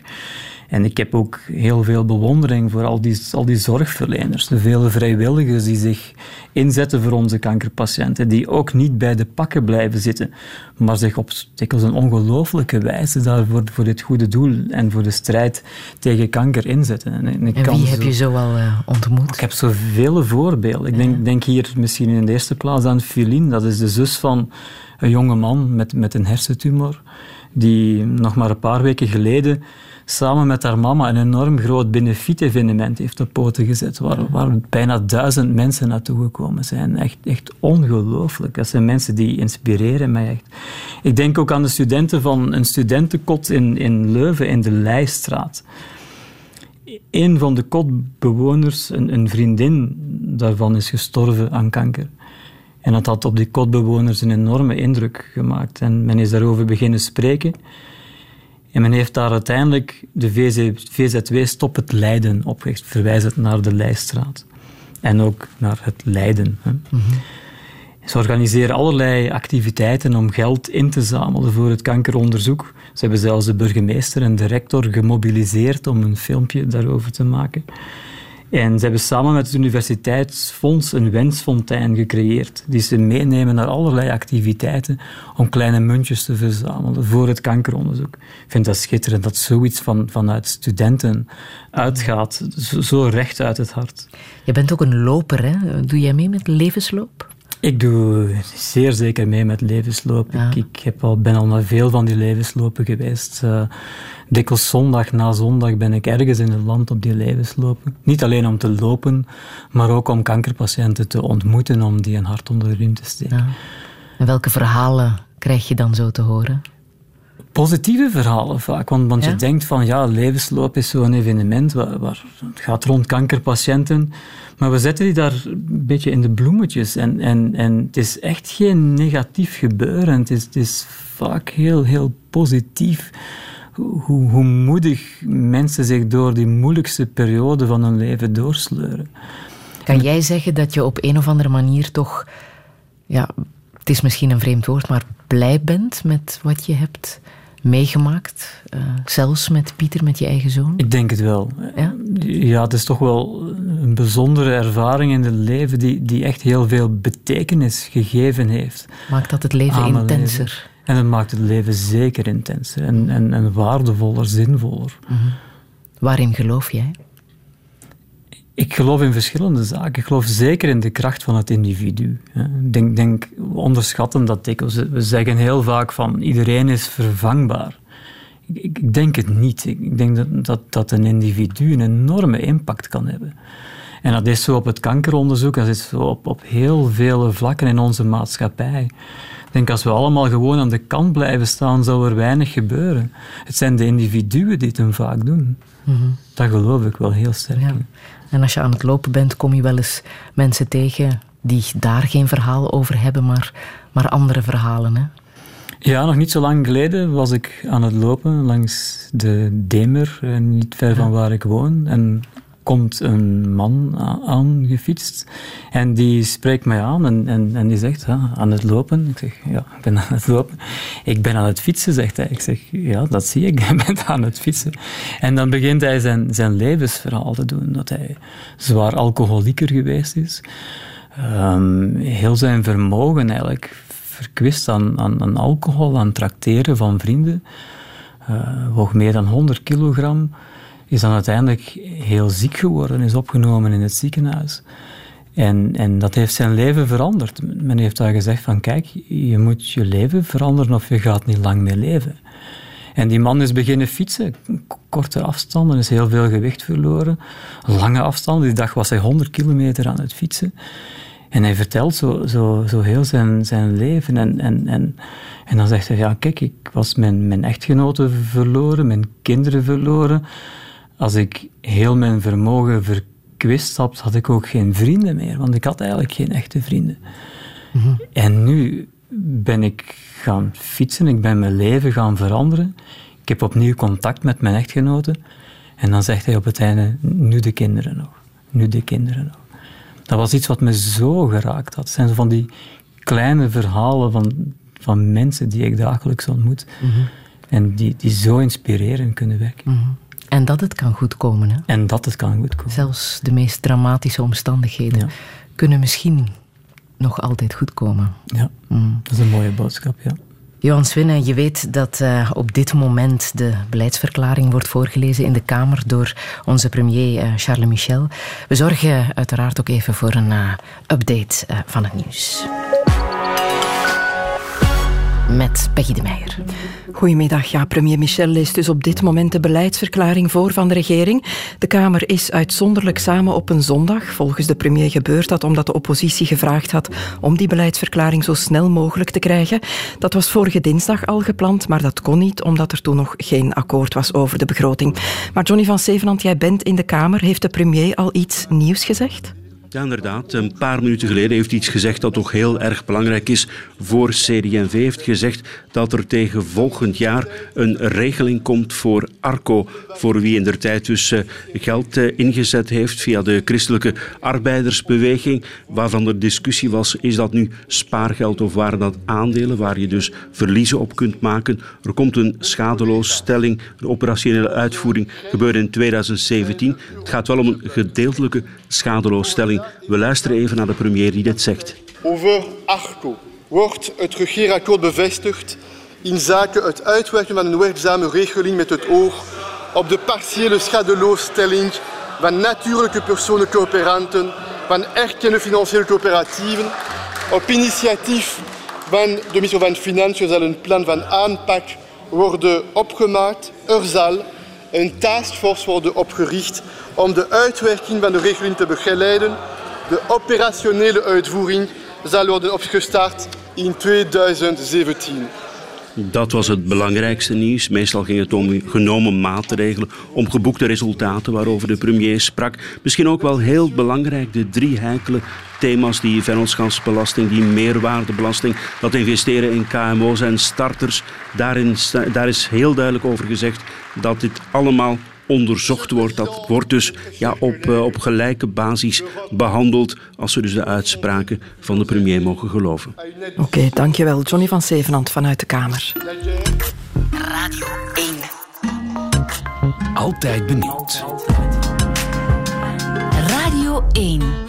En ik heb ook heel veel bewondering voor al die, al die zorgverleners. De vele vrijwilligers die zich inzetten voor onze kankerpatiënten. Die ook niet bij de pakken blijven zitten. Maar zich op dikwijls een ongelooflijke wijze daarvoor voor dit goede doel en voor de strijd tegen kanker inzetten. En, wie zo- heb je zo al eh, ontmoet? ik heb zoveel voorbeelden. Ik denk, denk hier misschien in de eerste plaats aan Philine. Dat is de zus van een jonge man met, met een hersentumor. Die nog maar een paar weken geleden samen met haar mama een enorm groot benefiet-evenement heeft op poten gezet. Waar, waar bijna duizend mensen naartoe gekomen zijn. Echt, echt ongelooflijk. Dat zijn mensen die inspireren mij echt. Ik denk ook aan de studenten van een studentenkot in, in Leuven, in de Leijstraat een van de kotbewoners, een, een vriendin daarvan, is gestorven aan kanker. En dat had op die kotbewoners een enorme indruk gemaakt. En men is daarover beginnen spreken. En men heeft daar uiteindelijk de VZ, VZW Stop het Lijden opgericht, verwijzend naar de Leijstraat. En ook naar het lijden. Hè. Ze organiseren allerlei activiteiten om geld in te zamelen voor het kankeronderzoek. Ze hebben zelfs de burgemeester en de rector gemobiliseerd om een filmpje daarover te maken. En ze hebben samen met het universiteitsfonds een wensfontein gecreëerd, die ze meenemen naar allerlei activiteiten om kleine muntjes te verzamelen voor het kankeronderzoek. Ik vind dat schitterend dat zoiets van, vanuit studenten uitgaat, zo, zo recht uit het hart. Je bent ook een loper, hè? Doe jij mee met levensloop? Ik doe zeer zeker mee met levensloop. Ik, ik heb al, ben al naar veel van die levenslopen geweest. Uh, dikwijls zondag na zondag ben ik ergens in het land op die levenslopen. Niet alleen om te lopen, maar ook om kankerpatiënten te ontmoeten, om die een hart onder de riem te steken. Ja. En welke verhalen krijg je dan zo te horen? Positieve verhalen vaak, want, want Ja? je denkt van ja, levensloop is zo'n evenement waar, waar het gaat rond kankerpatiënten, maar we zetten die daar een beetje in de bloemetjes en, en, en het is echt geen negatief gebeuren, het is, het is vaak heel, heel positief hoe, hoe moedig mensen zich door die moeilijkste periode van hun leven doorsleuren. Kan jij zeggen dat je op een of andere manier toch, ja, het is misschien een vreemd woord, maar blij bent met wat je hebt meegemaakt? Uh, zelfs met Pieter, met je eigen zoon? Ik denk het wel. Ja? ja, het is toch wel een bijzondere ervaring in het leven die, die echt heel veel betekenis gegeven heeft. Maakt dat het leven intenser? leven. En het maakt het leven zeker intenser en, en, en waardevoller, zinvoller. Mm -hmm. Waarin geloof jij? Ik geloof in verschillende zaken. Ik geloof zeker in de kracht van het individu. Ik denk, denk, we onderschatten dat dikwijls. We zeggen heel vaak van iedereen is vervangbaar. Ik, ik denk het niet. Ik denk dat, dat, dat een individu een enorme impact kan hebben. En dat is zo op het kankeronderzoek, dat is zo op, op heel vele vlakken in onze maatschappij. Ik denk als we allemaal gewoon aan de kant blijven staan, zou er weinig gebeuren. Het zijn de individuen die het hem vaak doen. Mm -hmm. Dat geloof ik wel heel sterk ja. En als je aan het lopen bent, kom je wel eens mensen tegen die daar geen verhaal over hebben, maar, maar andere verhalen. Hè? Ja, nog niet zo lang geleden was ik aan het lopen langs de Demer, niet ver van waar ik woon. En komt een man aangefietst en die spreekt mij aan en, en, en die zegt, ja, aan het lopen? Ik zeg, ja, ik ben aan het lopen. Ik ben aan het fietsen, zegt hij. Ik zeg, ja, dat zie ik, je bent aan het fietsen. En dan begint hij zijn, zijn levensverhaal te doen, dat hij zwaar alcoholieker geweest is. ehm, heel zijn vermogen eigenlijk verkwist aan, aan, aan alcohol, aan trakteren van vrienden. Uh, woog meer dan 100 kilogram. Is dan uiteindelijk heel ziek geworden, is opgenomen in het ziekenhuis. En, en dat heeft zijn leven veranderd. Men heeft daar gezegd van kijk, je moet je leven veranderen of je gaat niet lang meer leven. En die man is beginnen fietsen, korte afstanden, is heel veel gewicht verloren. Lange afstanden, die dag was hij 100 kilometer aan het fietsen. En hij vertelt zo, zo, zo heel zijn, zijn leven. En, en, en, en dan zegt hij, ja kijk, ik was mijn, mijn echtgenote verloren, mijn kinderen verloren. Als ik heel mijn vermogen verkwist had, had ik ook geen vrienden meer. Want ik had eigenlijk geen echte vrienden. Mhm. En nu ben ik gaan fietsen, ik ben mijn leven gaan veranderen. Ik heb opnieuw contact met mijn echtgenote. En dan zegt hij op het einde, nu de kinderen nog. Nu de kinderen nog. Dat was iets wat me zo geraakt had. Het zijn van die kleine verhalen van, van mensen die ik dagelijks ontmoet. Mhm. En die, die zo inspirerend kunnen werken. Mhm. En dat het kan goedkomen. Hè? En dat het kan goedkomen. Zelfs de meest dramatische omstandigheden kunnen misschien nog altijd goedkomen. Ja, mm. dat is een mooie boodschap, ja. Johan Swinnen, je weet dat uh, op dit moment de beleidsverklaring wordt voorgelezen in de Kamer door onze premier uh, Charles Michel. We zorgen uiteraard ook even voor een uh, update van het nieuws met Peggy de Meijer. Goedemiddag. Ja, premier Michel leest dus op dit moment de beleidsverklaring voor van de regering. De Kamer is uitzonderlijk samen op een zondag. Volgens de premier gebeurt dat omdat de oppositie gevraagd had om die beleidsverklaring zo snel mogelijk te krijgen. Dat was vorige dinsdag al gepland, maar dat kon niet omdat er toen nog geen akkoord was over de begroting. Maar Johnny van Zevenand, jij bent in de Kamer. Heeft de premier al iets nieuws gezegd? Ja, inderdaad. Een paar minuten geleden heeft hij iets gezegd dat toch heel erg belangrijk is voor CD&V. heeft gezegd dat er tegen volgend jaar een regeling komt voor Arco, voor wie in der tijd dus eh, geld eh, ingezet heeft via de christelijke arbeidersbeweging, waarvan de discussie was, is dat nu spaargeld of waren dat aandelen, waar je dus verliezen op kunt maken. Er komt een schadeloosstelling, de operationele uitvoering gebeurt in 2017. Het gaat wel om een gedeeltelijke schadeloosstelling. We luisteren even naar de premier die dit zegt. Over ARCO wordt het regeerakkoord bevestigd in zaken het uitwerken van een werkzame regeling met het oog op de partiële schadeloosstelling van natuurlijke personen coöperanten, van erkende financiële coöperatieven. Op initiatief van de minister van Financiën zal een plan van aanpak worden opgemaakt. Er zal een taskforce worden opgericht om de uitwerking van de regeling te begeleiden. De operationele uitvoering zal worden opgestart in 2017. Dat was het belangrijkste nieuws. Meestal ging het om genomen maatregelen, om geboekte resultaten waarover de premier sprak. Misschien ook wel heel belangrijk de drie heikele thema's, die vennootschapsbelasting, die meerwaardebelasting, dat investeren in KMO's en starters. Daarin, daar is heel duidelijk over gezegd dat dit allemaal onderzocht wordt. Dat wordt dus ja, op, uh, op gelijke basis behandeld als we dus de uitspraken van de premier mogen geloven. Oké, okay, dankjewel. Johnny van Zevenand vanuit de Kamer. Radio 1. Altijd benieuwd. Radio 1.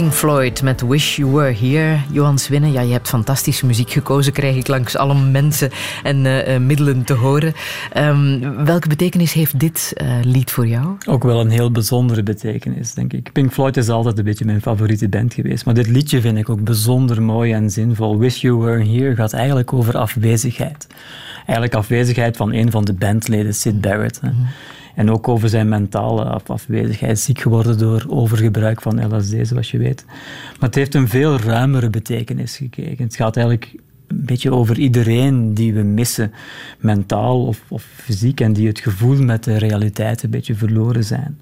Pink Floyd met Wish You Were Here. Johan Swinnen, ja, je hebt fantastische muziek gekozen, krijg ik langs alle mensen en uh, middelen te horen. Um, welke betekenis heeft dit uh, lied voor jou? Ook wel een heel bijzondere betekenis, denk ik. Pink Floyd is altijd een beetje mijn favoriete band geweest, maar dit liedje vind ik ook bijzonder mooi en zinvol. Wish You Were Here gaat eigenlijk over afwezigheid. Eigenlijk afwezigheid van een van de bandleden, Sid Barrett. Mm -hmm. En ook over zijn mentale afwezigheid, ziek geworden door overgebruik van LSD, zoals je weet. Maar het heeft een veel ruimere betekenis gekregen. Het gaat eigenlijk een beetje over iedereen die we missen, mentaal of, of fysiek, en die het gevoel met de realiteit een beetje verloren zijn.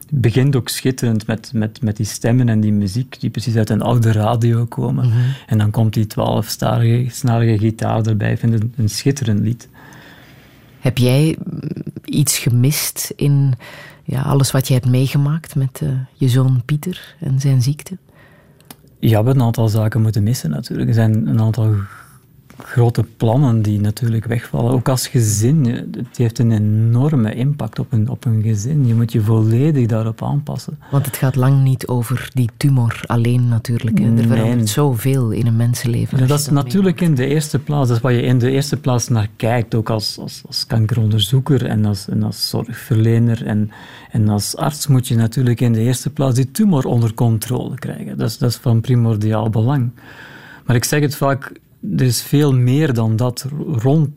Het begint ook schitterend met, met, met die stemmen en die muziek die precies uit een oude radio komen. Mm -hmm. En dan komt die twaalfsnarige gitaar erbij. Ik vind het een schitterend lied. Heb jij iets gemist in ja, alles wat je hebt meegemaakt met uh, je zoon Pieter en zijn ziekte? Ja, we hebben een aantal zaken moeten missen natuurlijk. Er zijn een aantal grote plannen die natuurlijk wegvallen. Ook als gezin, het heeft een enorme impact op een, op een gezin. Je moet je volledig daarop aanpassen. Want het gaat lang niet over die tumor alleen natuurlijk. Er nee. verandert zoveel in een mensenleven. Ja, dat is natuurlijk in de eerste plaats, dat is waar je in de eerste plaats naar kijkt, ook als, als, als kankeronderzoeker en als, en als zorgverlener en, en als arts moet je natuurlijk in de eerste plaats die tumor onder controle krijgen. Dat is, dat is van primordiaal belang. Maar ik zeg het vaak, er is veel meer dan dat. Rond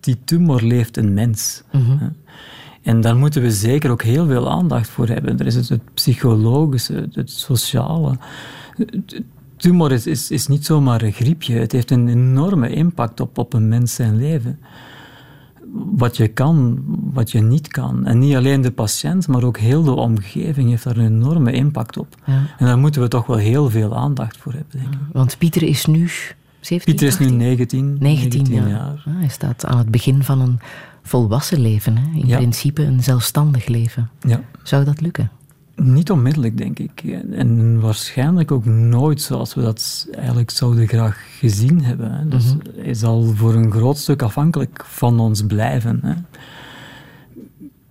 die tumor leeft een mens. Mm -hmm. En daar moeten we zeker ook heel veel aandacht voor hebben. Er is het, het psychologische, het, sociale. Tumor is, is, is niet zomaar een griepje. Het heeft een enorme impact op, op een mens zijn leven. Wat je kan, wat je niet kan. En niet alleen de patiënt, maar ook heel de omgeving heeft daar een enorme impact op. Ja. En daar moeten we toch wel heel veel aandacht voor hebben, denk ik. Want Pieter is nu 17, Pieter is 18? nu 19, 19, 19 jaar. Ah, hij staat aan het begin van een volwassen leven. Hè? In Ja. principe een zelfstandig leven. Ja. Zou dat lukken? Niet onmiddellijk, denk ik. En waarschijnlijk ook nooit zoals we dat eigenlijk zouden graag gezien hebben. Hè. Dus hij zal voor een groot stuk afhankelijk van ons blijven. Hè.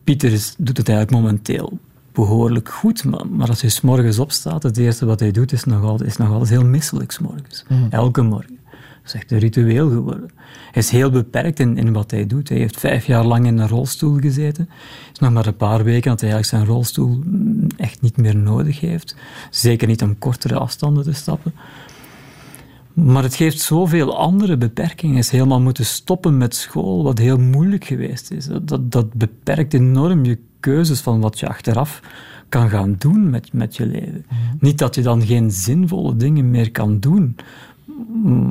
Pieter is, doet het eigenlijk momenteel behoorlijk goed, maar, maar als hij s morgens opstaat, het eerste wat hij doet is nog altijd, is nog altijd heel misselijk s morgens. Mhm. Elke morgen. Is echt een ritueel geworden. Hij is heel beperkt in, in wat hij doet. Hij heeft vijf jaar lang in een rolstoel gezeten. Het is nog maar een paar weken dat hij eigenlijk zijn rolstoel mm, echt niet meer nodig heeft. Zeker niet om kortere afstanden te stappen. Maar het geeft zoveel andere beperkingen. Hij is helemaal moeten stoppen met school, wat heel moeilijk geweest is. Dat, dat, dat beperkt enorm je keuzes van wat je achteraf kan gaan doen met, met je leven. Niet dat je dan geen zinvolle dingen meer kan doen,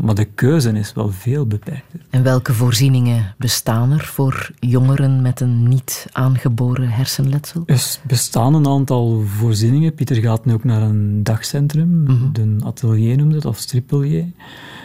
maar de keuze is wel veel beperkter. En welke voorzieningen bestaan er voor jongeren met een niet aangeboren hersenletsel? Er bestaan een aantal voorzieningen. Pieter gaat nu ook naar een dagcentrum, de atelier noemde het, of stripelier.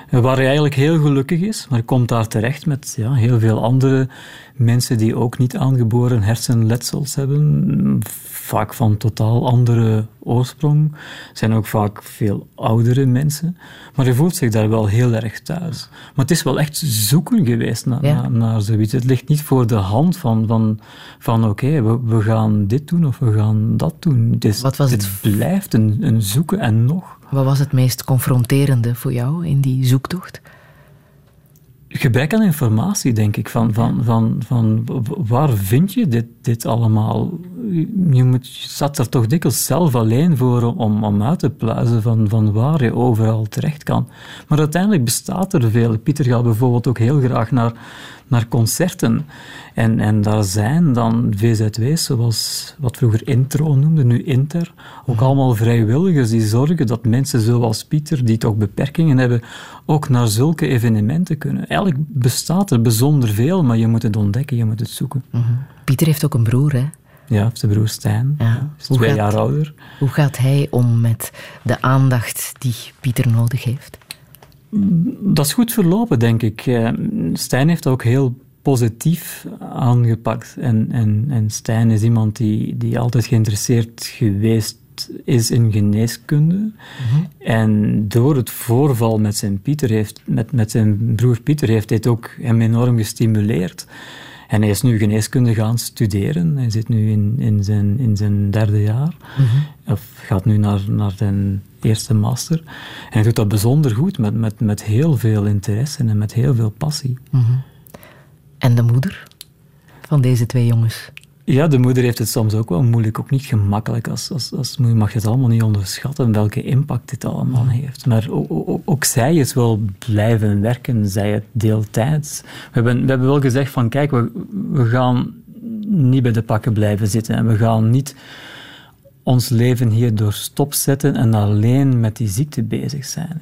Waar hij eigenlijk heel gelukkig is, maar komt daar terecht met ja, heel veel andere mensen die ook niet aangeboren hersenletsels hebben. Vaak van totaal andere oorsprong. zijn ook vaak veel oudere mensen. Maar hij voelt zich daar wel heel erg thuis. Maar het is wel echt zoeken geweest naar, Ja. naar, naar zoiets. Het ligt niet voor de hand van, van, van oké, we, we gaan dit doen of we gaan dat doen. Het, is, Wat was het blijft een, een zoeken en nog. Wat was het meest confronterende voor jou in die zoektocht? Gebrek aan informatie, denk ik. Van, van, van, van waar vind je dit, dit allemaal? Je, moet, je staat er toch dikwijls zelf alleen voor om, om uit te pluizen van, van waar je overal terecht kan. Maar uiteindelijk bestaat er veel. Pieter gaat bijvoorbeeld ook heel graag naar, naar concerten. En, en daar zijn dan VZW's, zoals wat vroeger Intro noemde, nu Inter. Ook allemaal vrijwilligers die zorgen dat mensen zoals Pieter, die toch beperkingen hebben, ook naar zulke evenementen kunnen. Eigenlijk bestaat er bijzonder veel, maar je moet het ontdekken, je moet het zoeken. Pieter heeft ook een broer, hè? Ja, heeft zijn broer Stijn. Ja. is twee gaat- jaar ouder. Hoe gaat hij om met de aandacht die Pieter nodig heeft? Dat is goed verlopen, denk ik. Eh, Stijn heeft ook heel positief aangepakt. En, en, en Stijn is iemand die, die altijd geïnteresseerd geweest is in geneeskunde. En door het voorval met zijn, Pieter heeft, met, met zijn broer Pieter heeft dit ook hem enorm gestimuleerd. En hij is nu geneeskunde gaan studeren. Hij zit nu in, in, zijn, in zijn derde jaar. Mhm. Of gaat nu naar, naar zijn eerste master. En hij doet dat bijzonder goed, met, met, met heel veel interesse en met heel veel passie. Mhm. En de moeder van deze twee jongens? Ja, de moeder heeft het soms ook wel moeilijk, ook niet gemakkelijk. Als, als, als moeder mag je het allemaal niet onderschatten welke impact dit allemaal heeft. Maar ook, ook, ook zij is wel blijven werken, zij het deeltijds. We hebben, we hebben wel gezegd van kijk, we, we gaan niet bij de pakken blijven zitten en we gaan niet ons leven hier door stopzetten en alleen met die ziekte bezig zijn.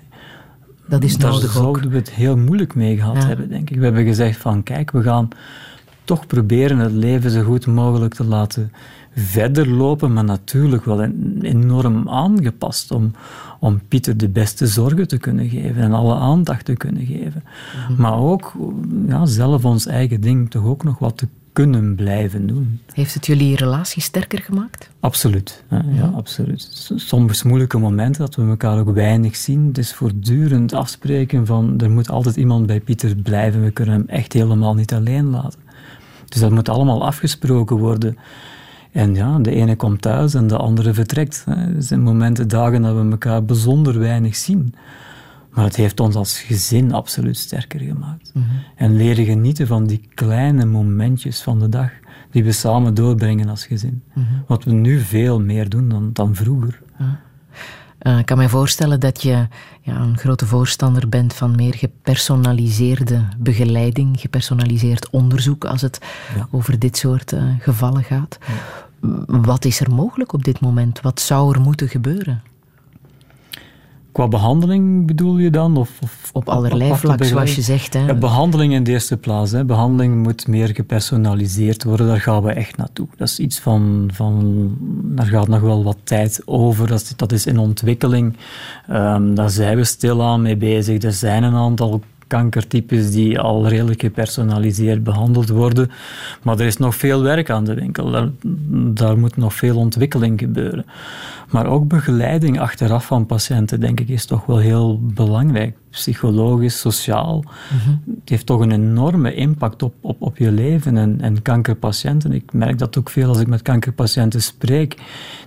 Dat is Daar nodig ook. zouden we het heel moeilijk mee gehad Ja. hebben, denk ik. We hebben gezegd van, kijk, we gaan toch proberen het leven zo goed mogelijk te laten verder lopen, maar natuurlijk wel en- enorm aangepast om, om Pieter de beste zorgen te kunnen geven en alle aandacht te kunnen geven. Mhm. Maar ook ja, zelf ons eigen ding toch ook nog wat te kunnen blijven doen. Heeft het jullie relatie sterker gemaakt? Absoluut. Ja, ja, absoluut. Soms moeilijke momenten dat we elkaar ook weinig zien. Het is voortdurend afspreken van er moet altijd iemand bij Pieter blijven. We kunnen hem echt helemaal niet alleen laten. Dus dat moet allemaal afgesproken worden. En ja, de ene komt thuis en de andere vertrekt. Er zijn momenten, dagen dat we elkaar bijzonder weinig zien. Maar het heeft ons als gezin absoluut sterker gemaakt. En leren genieten van die kleine momentjes van de dag die we samen doorbrengen als gezin. Wat we nu veel meer doen dan, dan vroeger. Eh, ik kan me voorstellen dat je ja, een grote voorstander bent van meer gepersonaliseerde begeleiding, gepersonaliseerd onderzoek als het over dit soort eh, gevallen gaat. Wat is er mogelijk op dit moment? Wat zou er moeten gebeuren? Qua behandeling bedoel je dan? Of, of Op allerlei aparte vlak, zoals je zegt. Hè. Ja, behandeling in de eerste plaats. Hè. Behandeling moet meer gepersonaliseerd worden. Daar gaan we echt naartoe. Dat is iets van... van daar gaat nog wel wat tijd over. Dat is, dat is in ontwikkeling. Ehm, daar zijn we stilaan mee bezig. Er zijn een aantal kankertypes die al redelijk gepersonaliseerd behandeld worden. Maar er is nog veel werk aan de winkel. Daar, daar moet nog veel ontwikkeling gebeuren. Maar ook begeleiding achteraf van patiënten, denk ik, is toch wel heel belangrijk. Psychologisch, sociaal. Het heeft toch een enorme impact op, op, op je leven. En, en kankerpatiënten, ik merk dat ook veel als ik met kankerpatiënten spreek,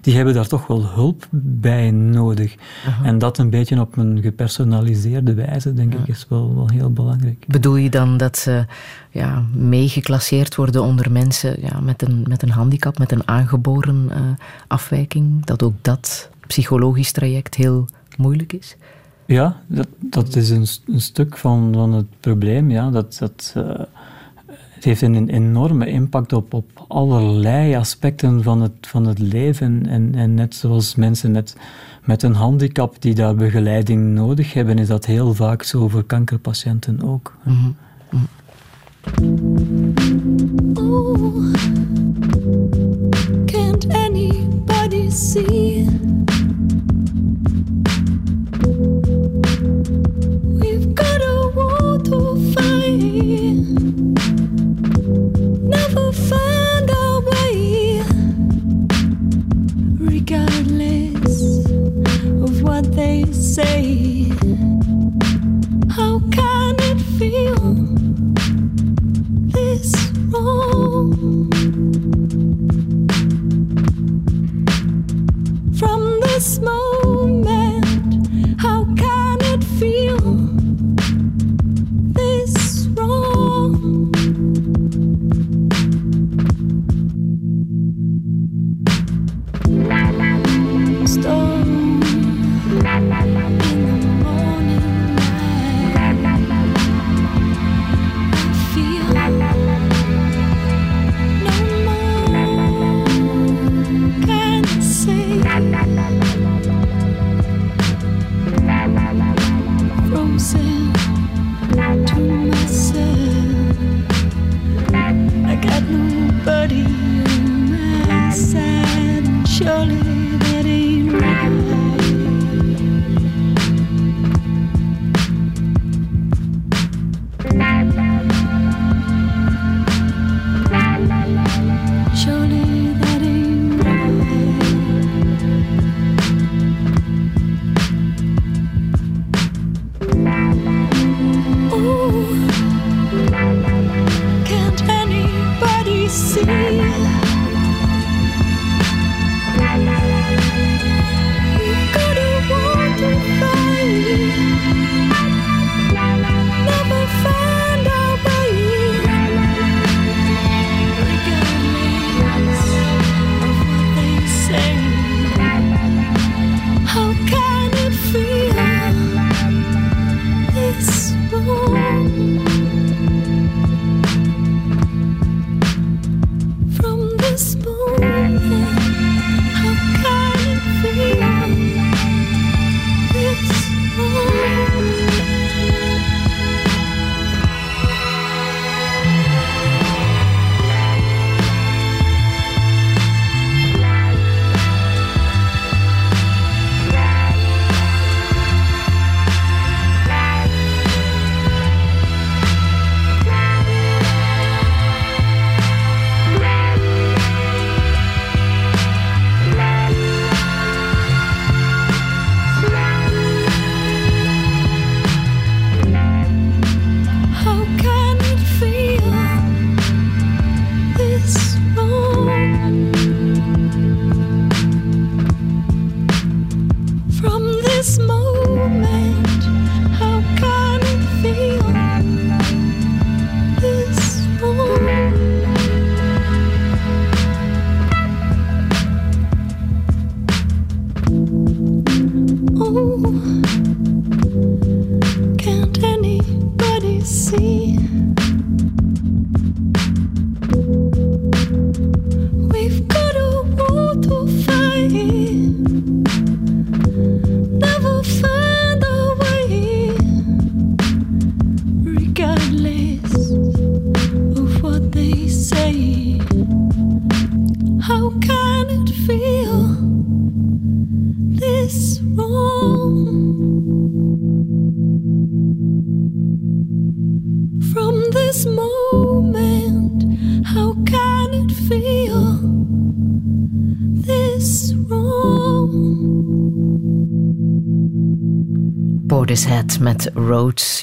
die hebben daar toch wel hulp bij nodig. En dat een beetje op een gepersonaliseerde wijze, denk ik, is wel, wel heel belangrijk. Bedoel je dan dat ze ja, meegeclasseerd worden onder mensen ja, met, een, met een handicap, met een aangeboren eh, afwijking? Dat ook dat psychologisch traject heel moeilijk is? Ja, dat, dat is een, een stuk van, van het probleem. Ja. Dat, dat, eh, het heeft een enorme impact op, op allerlei aspecten van het, van het leven. En, en net zoals mensen met, met een handicap die daar begeleiding nodig hebben, is dat heel vaak zo voor kankerpatiënten ook. Oh, We've got a to fight. Never find our way, regardless of what they say. How can it feel? this wrong smoke. Surely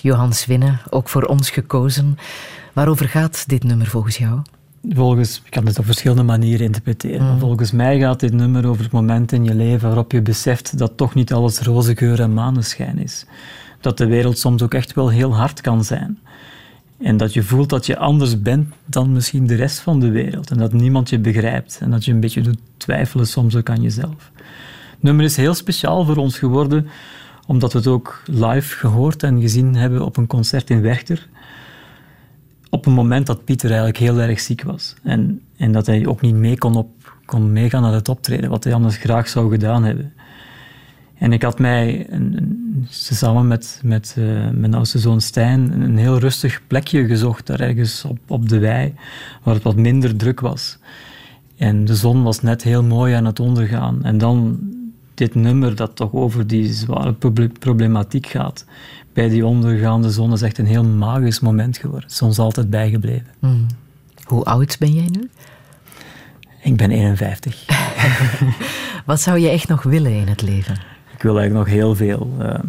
Johans Winnen, ook voor ons gekozen. Waarover gaat dit nummer volgens jou? Volgens, ik kan het op verschillende manieren interpreteren. maar Volgens mij gaat dit nummer over het moment in je leven waarop je beseft dat toch niet alles roze geur en maneschijn is. Dat de wereld soms ook echt wel heel hard kan zijn. En dat je voelt dat je anders bent dan misschien de rest van de wereld. En dat niemand je begrijpt. En dat je een beetje doet twijfelen soms ook aan jezelf. Het nummer is heel speciaal voor ons geworden, omdat we het ook live gehoord en gezien hebben op een concert in Werchter op een moment dat Pieter eigenlijk heel erg ziek was. En, en dat hij ook niet mee kon, op, kon meegaan naar het optreden, wat hij anders graag zou gedaan hebben. En ik had mij een, samen met, met eh, mijn oudste zoon Stijn een heel rustig plekje gezocht, daar ergens op, op de wei, waar het wat minder druk was. En de zon was net heel mooi aan het ondergaan. En dan dit nummer dat toch over die zware proble- problematiek gaat, bij die ondergaande zon, is echt een heel magisch moment geworden. Het is ons altijd bijgebleven. Hmm. Hoe oud ben jij nu? Ik ben 51. Wat zou je echt nog willen in het leven? Ik wil eigenlijk nog heel veel. eh,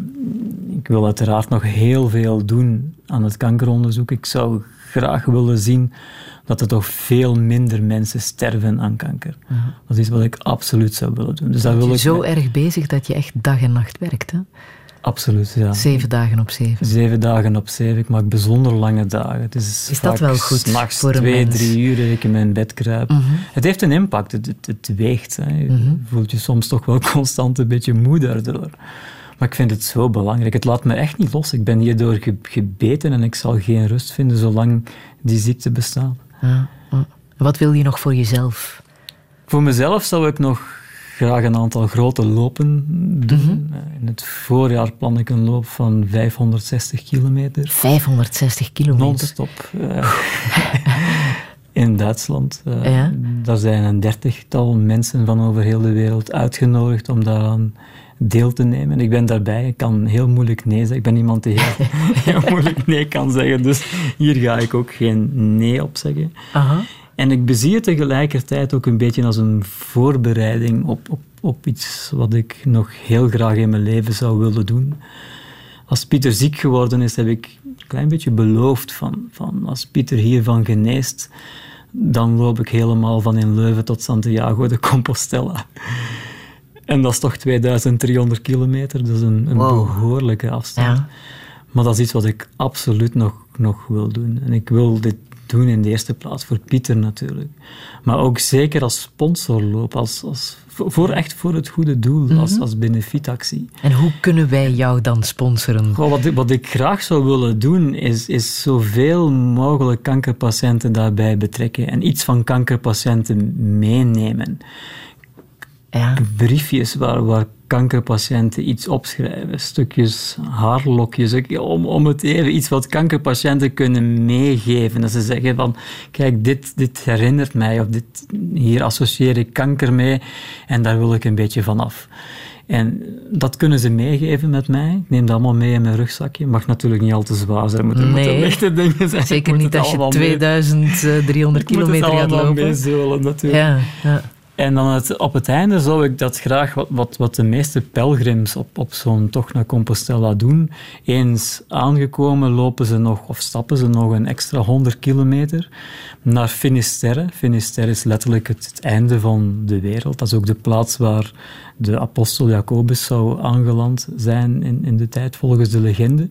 ik wil uiteraard nog heel veel doen aan het kankeronderzoek. Ik zou graag willen zien dat er toch veel minder mensen sterven aan kanker. Dat is wat ik absoluut zou willen doen. Dus wil je ik zo erg bezig dat je echt dag en nacht werkt, hè? Absoluut, ja. Zeven dagen op zeven. Zeven dagen op zeven. Ik maak bijzonder lange dagen. Het is Is dat wel goed s'nachts voor een twee, mens? drie uur dat ik in mijn bed kruip. Mhm. Het heeft een impact. Het, het, het weegt. Hè. Je Mhm. voelt je soms toch wel constant een beetje moe daardoor. Maar ik vind het zo belangrijk. Het laat me echt niet los. Ik ben hierdoor ge- gebeten en ik zal geen rust vinden zolang die ziekte bestaat. Ja, ja. Wat wil je nog voor jezelf? Voor mezelf zou ik nog graag een aantal grote lopen doen. Mhm. In het voorjaar plan ik een loop van 560 kilometer. 560 kilometer? Non-stop. eh, in Duitsland. Eh, Ja? Daar zijn een dertigtal mensen van over heel de wereld uitgenodigd om daaraan deel te nemen. Ik ben daarbij. Ik kan heel moeilijk nee zeggen. Ik ben iemand die heel, heel moeilijk nee kan zeggen. Dus hier ga ik ook geen nee op zeggen. Aha. En ik bezie het tegelijkertijd ook een beetje als een voorbereiding op, op, op iets wat ik nog heel graag in mijn leven zou willen doen. Als Pieter ziek geworden is, heb ik een klein beetje beloofd van, van als Pieter hiervan geneest, dan loop ik helemaal van in Leuven tot Santiago de Compostela. En dat is toch 2300 kilometer, dat is een, een Wow. behoorlijke afstand. Ja. Maar dat is iets wat ik absoluut nog, nog wil doen. En ik wil dit doen in de eerste plaats voor Pieter natuurlijk. Maar ook zeker als sponsorloop, als, als, voor, echt voor het goede doel, als, als benefietactie. En hoe kunnen wij jou dan sponsoren? Goh, wat, ik, wat ik graag zou willen doen, is, is zoveel mogelijk kankerpatiënten daarbij betrekken en iets van kankerpatiënten meenemen. Ja. Briefjes waar, waar kankerpatiënten iets opschrijven, stukjes haarlokjes, ik- om, om het even iets wat kankerpatiënten kunnen meegeven. Dat ze zeggen van, kijk, dit, dit herinnert mij, of dit, hier associeer ik kanker mee en daar wil ik een beetje van af. En dat kunnen ze meegeven met mij. Ik neem dat allemaal mee in mijn rugzakje. Mag natuurlijk niet al te zwaar zijn. Moeten, moeten Nee. lichte dingen zijn. Zeker Moet niet als je allemaal mee- 2300 Ik moet het kilometer gaat allemaal lopen. meezeulen, natuurlijk. Ja, ja. En dan op het einde zou ik dat graag, wat, wat, wat de meeste pelgrims op, op zo'n tocht naar Compostela doen, eens aangekomen lopen ze nog, of stappen ze nog een extra 100 kilometer naar Finisterre. Finisterre is letterlijk het einde van de wereld. Dat is ook de plaats waar de apostel Jacobus zou aangeland zijn in, in de tijd, volgens de legende.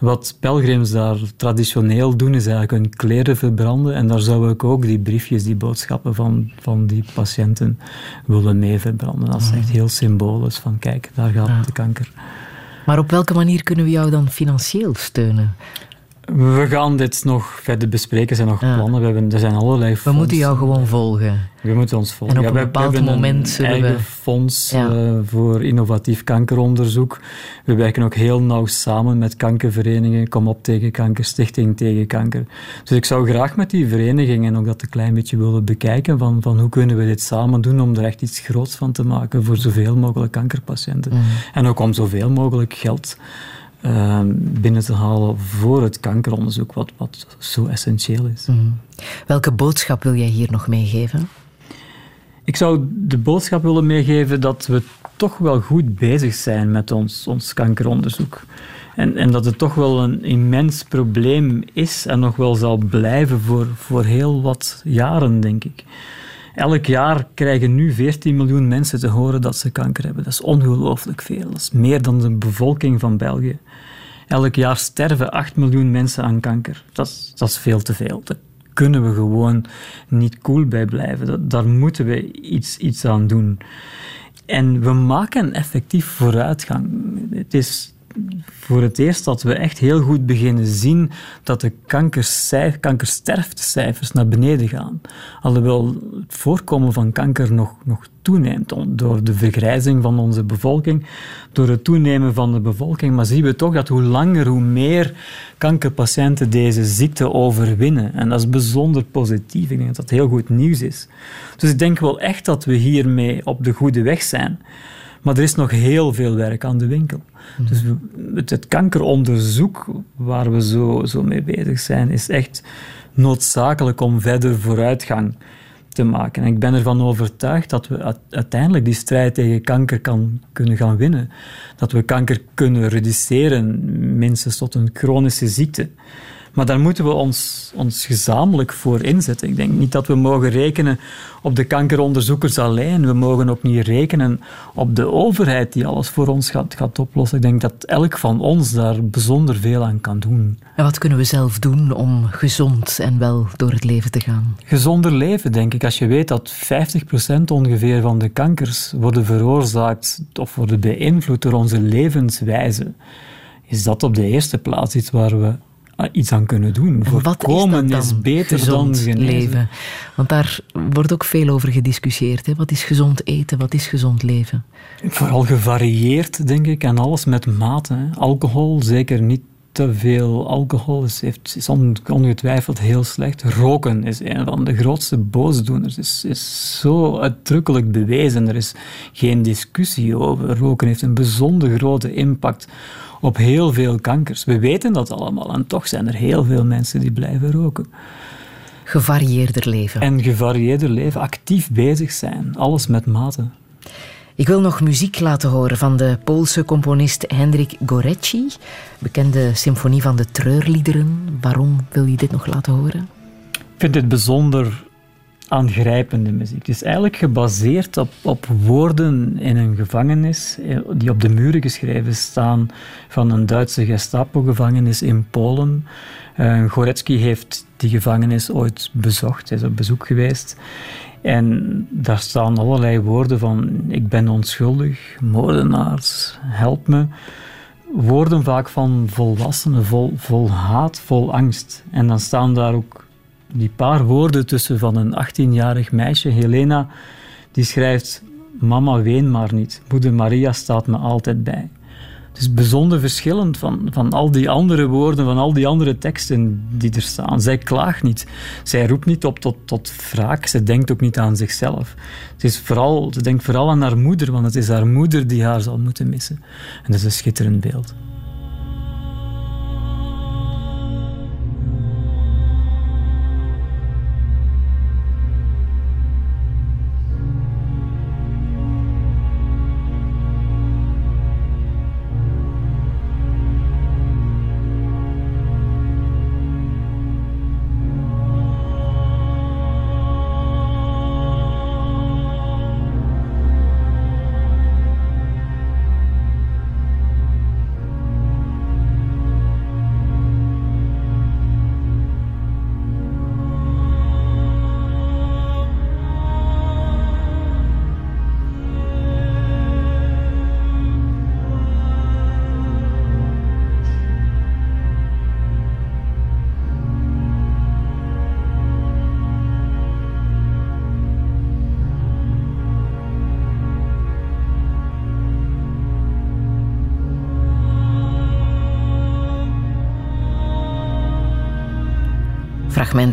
Wat pelgrims daar traditioneel doen, is eigenlijk hun kleren verbranden. En daar zou ik ook die briefjes, die boodschappen van, van die patiënten willen mee verbranden. Dat is echt heel symbolisch van kijk, daar gaat de kanker. Maar op welke manier kunnen we jou dan financieel steunen? We gaan dit nog verder bespreken. Er zijn nog plannen. We hebben, er zijn allerlei We moeten jou gewoon volgen. We moeten ons volgen. En op een bepaald we hebben moment een zullen eigen we... fonds uh, voor innovatief kankeronderzoek. We werken ook heel nauw samen met kankerverenigingen. Kom op tegen kanker, Stichting tegen kanker. Dus ik zou graag met die verenigingen ook dat een klein beetje willen bekijken van, van hoe kunnen we dit samen doen om er echt iets groots van te maken voor zoveel mogelijk kankerpatiënten. Mm. En ook om zoveel mogelijk geld uh, binnen te halen voor het kankeronderzoek, wat, wat zo essentieel is. Mm. Welke boodschap wil jij hier nog meegeven? Ik zou de boodschap willen meegeven dat we toch wel goed bezig zijn met ons, ons kankeronderzoek. En, en dat het toch wel een immens probleem is en nog wel zal blijven voor, voor heel wat jaren, denk ik. Elk jaar krijgen nu 14 miljoen mensen te horen dat ze kanker hebben. Dat is ongelooflijk veel. Dat is meer dan de bevolking van België. Elk jaar sterven 8 miljoen mensen aan kanker. Dat is, dat is veel te veel. Daar kunnen we gewoon niet cool bij blijven. Daar moeten we iets, iets aan doen. En we maken effectief vooruitgang. Het is voor het eerst dat we echt heel goed beginnen zien dat de kankersterftecijfers naar beneden gaan. Alhoewel het voorkomen van kanker nog, nog toeneemt door de vergrijzing van onze bevolking, door het toenemen van de bevolking. Maar zien we toch dat hoe langer, hoe meer kankerpatiënten deze ziekte overwinnen. En dat is bijzonder positief. Ik denk dat dat heel goed nieuws is. Dus ik denk wel echt dat we hiermee op de goede weg zijn. Maar er is nog heel veel werk aan de winkel. Mm. Dus het, het, kankeronderzoek waar we zo, zo mee bezig zijn, is echt noodzakelijk om verder vooruitgang te maken. En ik ben ervan overtuigd dat we uiteindelijk die strijd tegen kanker kan, kunnen gaan winnen. Dat we kanker kunnen reduceren, minstens tot een chronische ziekte. Maar daar moeten we ons, ons gezamenlijk voor inzetten. Ik denk niet dat we mogen rekenen op de kankeronderzoekers alleen. We mogen ook niet rekenen op de overheid die alles voor ons gaat, gaat oplossen. Ik denk dat elk van ons daar bijzonder veel aan kan doen. En wat kunnen we zelf doen om gezond en wel door het leven te gaan? Gezonder leven, denk ik. Als je weet dat 50% ongeveer van de kankers worden veroorzaakt of worden beïnvloed door onze levenswijze, is dat op de eerste plaats iets waar we iets aan kunnen doen. Voorkomen is, is, beter gezond dan leven. Want daar wordt ook veel over gediscussieerd. Hè? Wat is gezond eten? Wat is gezond leven? Vooral gevarieerd, denk ik, en alles met mate. Alcohol, zeker niet te veel alcohol is, heeft, is ongetwijfeld heel slecht. Roken is een van de grootste boosdoeners. Is, is zo uitdrukkelijk bewezen. Er is geen discussie over. Roken heeft een bijzonder grote impact op heel veel kankers. We weten dat allemaal en toch zijn er heel veel mensen die blijven roken. Gevarieerder leven. En gevarieerder leven, actief bezig zijn, alles met mate. Ik wil nog muziek laten horen van de Poolse componist Hendrik Gorecki, bekende symfonie van de treurliederen. Waarom wil je dit nog laten horen? Ik vind dit bijzonder aangrijpende muziek. Het is eigenlijk gebaseerd op, op woorden in een gevangenis eh, die op de muren geschreven staan van een Duitse Gestapo-gevangenis in Polen. Uh, heeft die gevangenis ooit bezocht, hij is op bezoek geweest. En daar staan allerlei woorden van ik ben onschuldig, moordenaars, help me. Woorden vaak van volwassenen, vol, vol haat, vol angst. En dan staan daar ook die paar woorden tussen van een 18-jarig meisje, Helena, die schrijft: Mama, ween maar niet. Moeder Maria staat me altijd bij. Het is bijzonder verschillend van, van al die andere woorden, van al die andere teksten die er staan. Zij klaagt niet. Zij roept niet op tot, tot wraak. Ze denkt ook niet aan zichzelf. Het is vooral, ze denkt vooral aan haar moeder, want het is haar moeder die haar zal moeten missen. En dat is een schitterend beeld.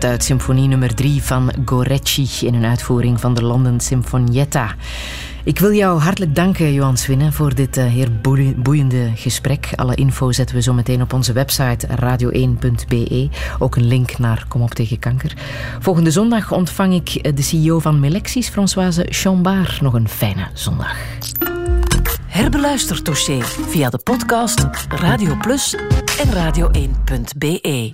Uit symfonie nummer 3 van Gorecci in een uitvoering van de London Sinfonietta. Ik wil jou hartelijk danken, Johan Swinnen, voor dit uh, heer boeiende gesprek. Alle info zetten we zo meteen op onze website radio1.be. Ook een link naar Kom op tegen kanker. Volgende zondag ontvang ik eh, de CEO van Melexis, Françoise Chambard. Nog een fijne zondag. Herbeluister dossier via de podcast Radio Plus en radio1.be.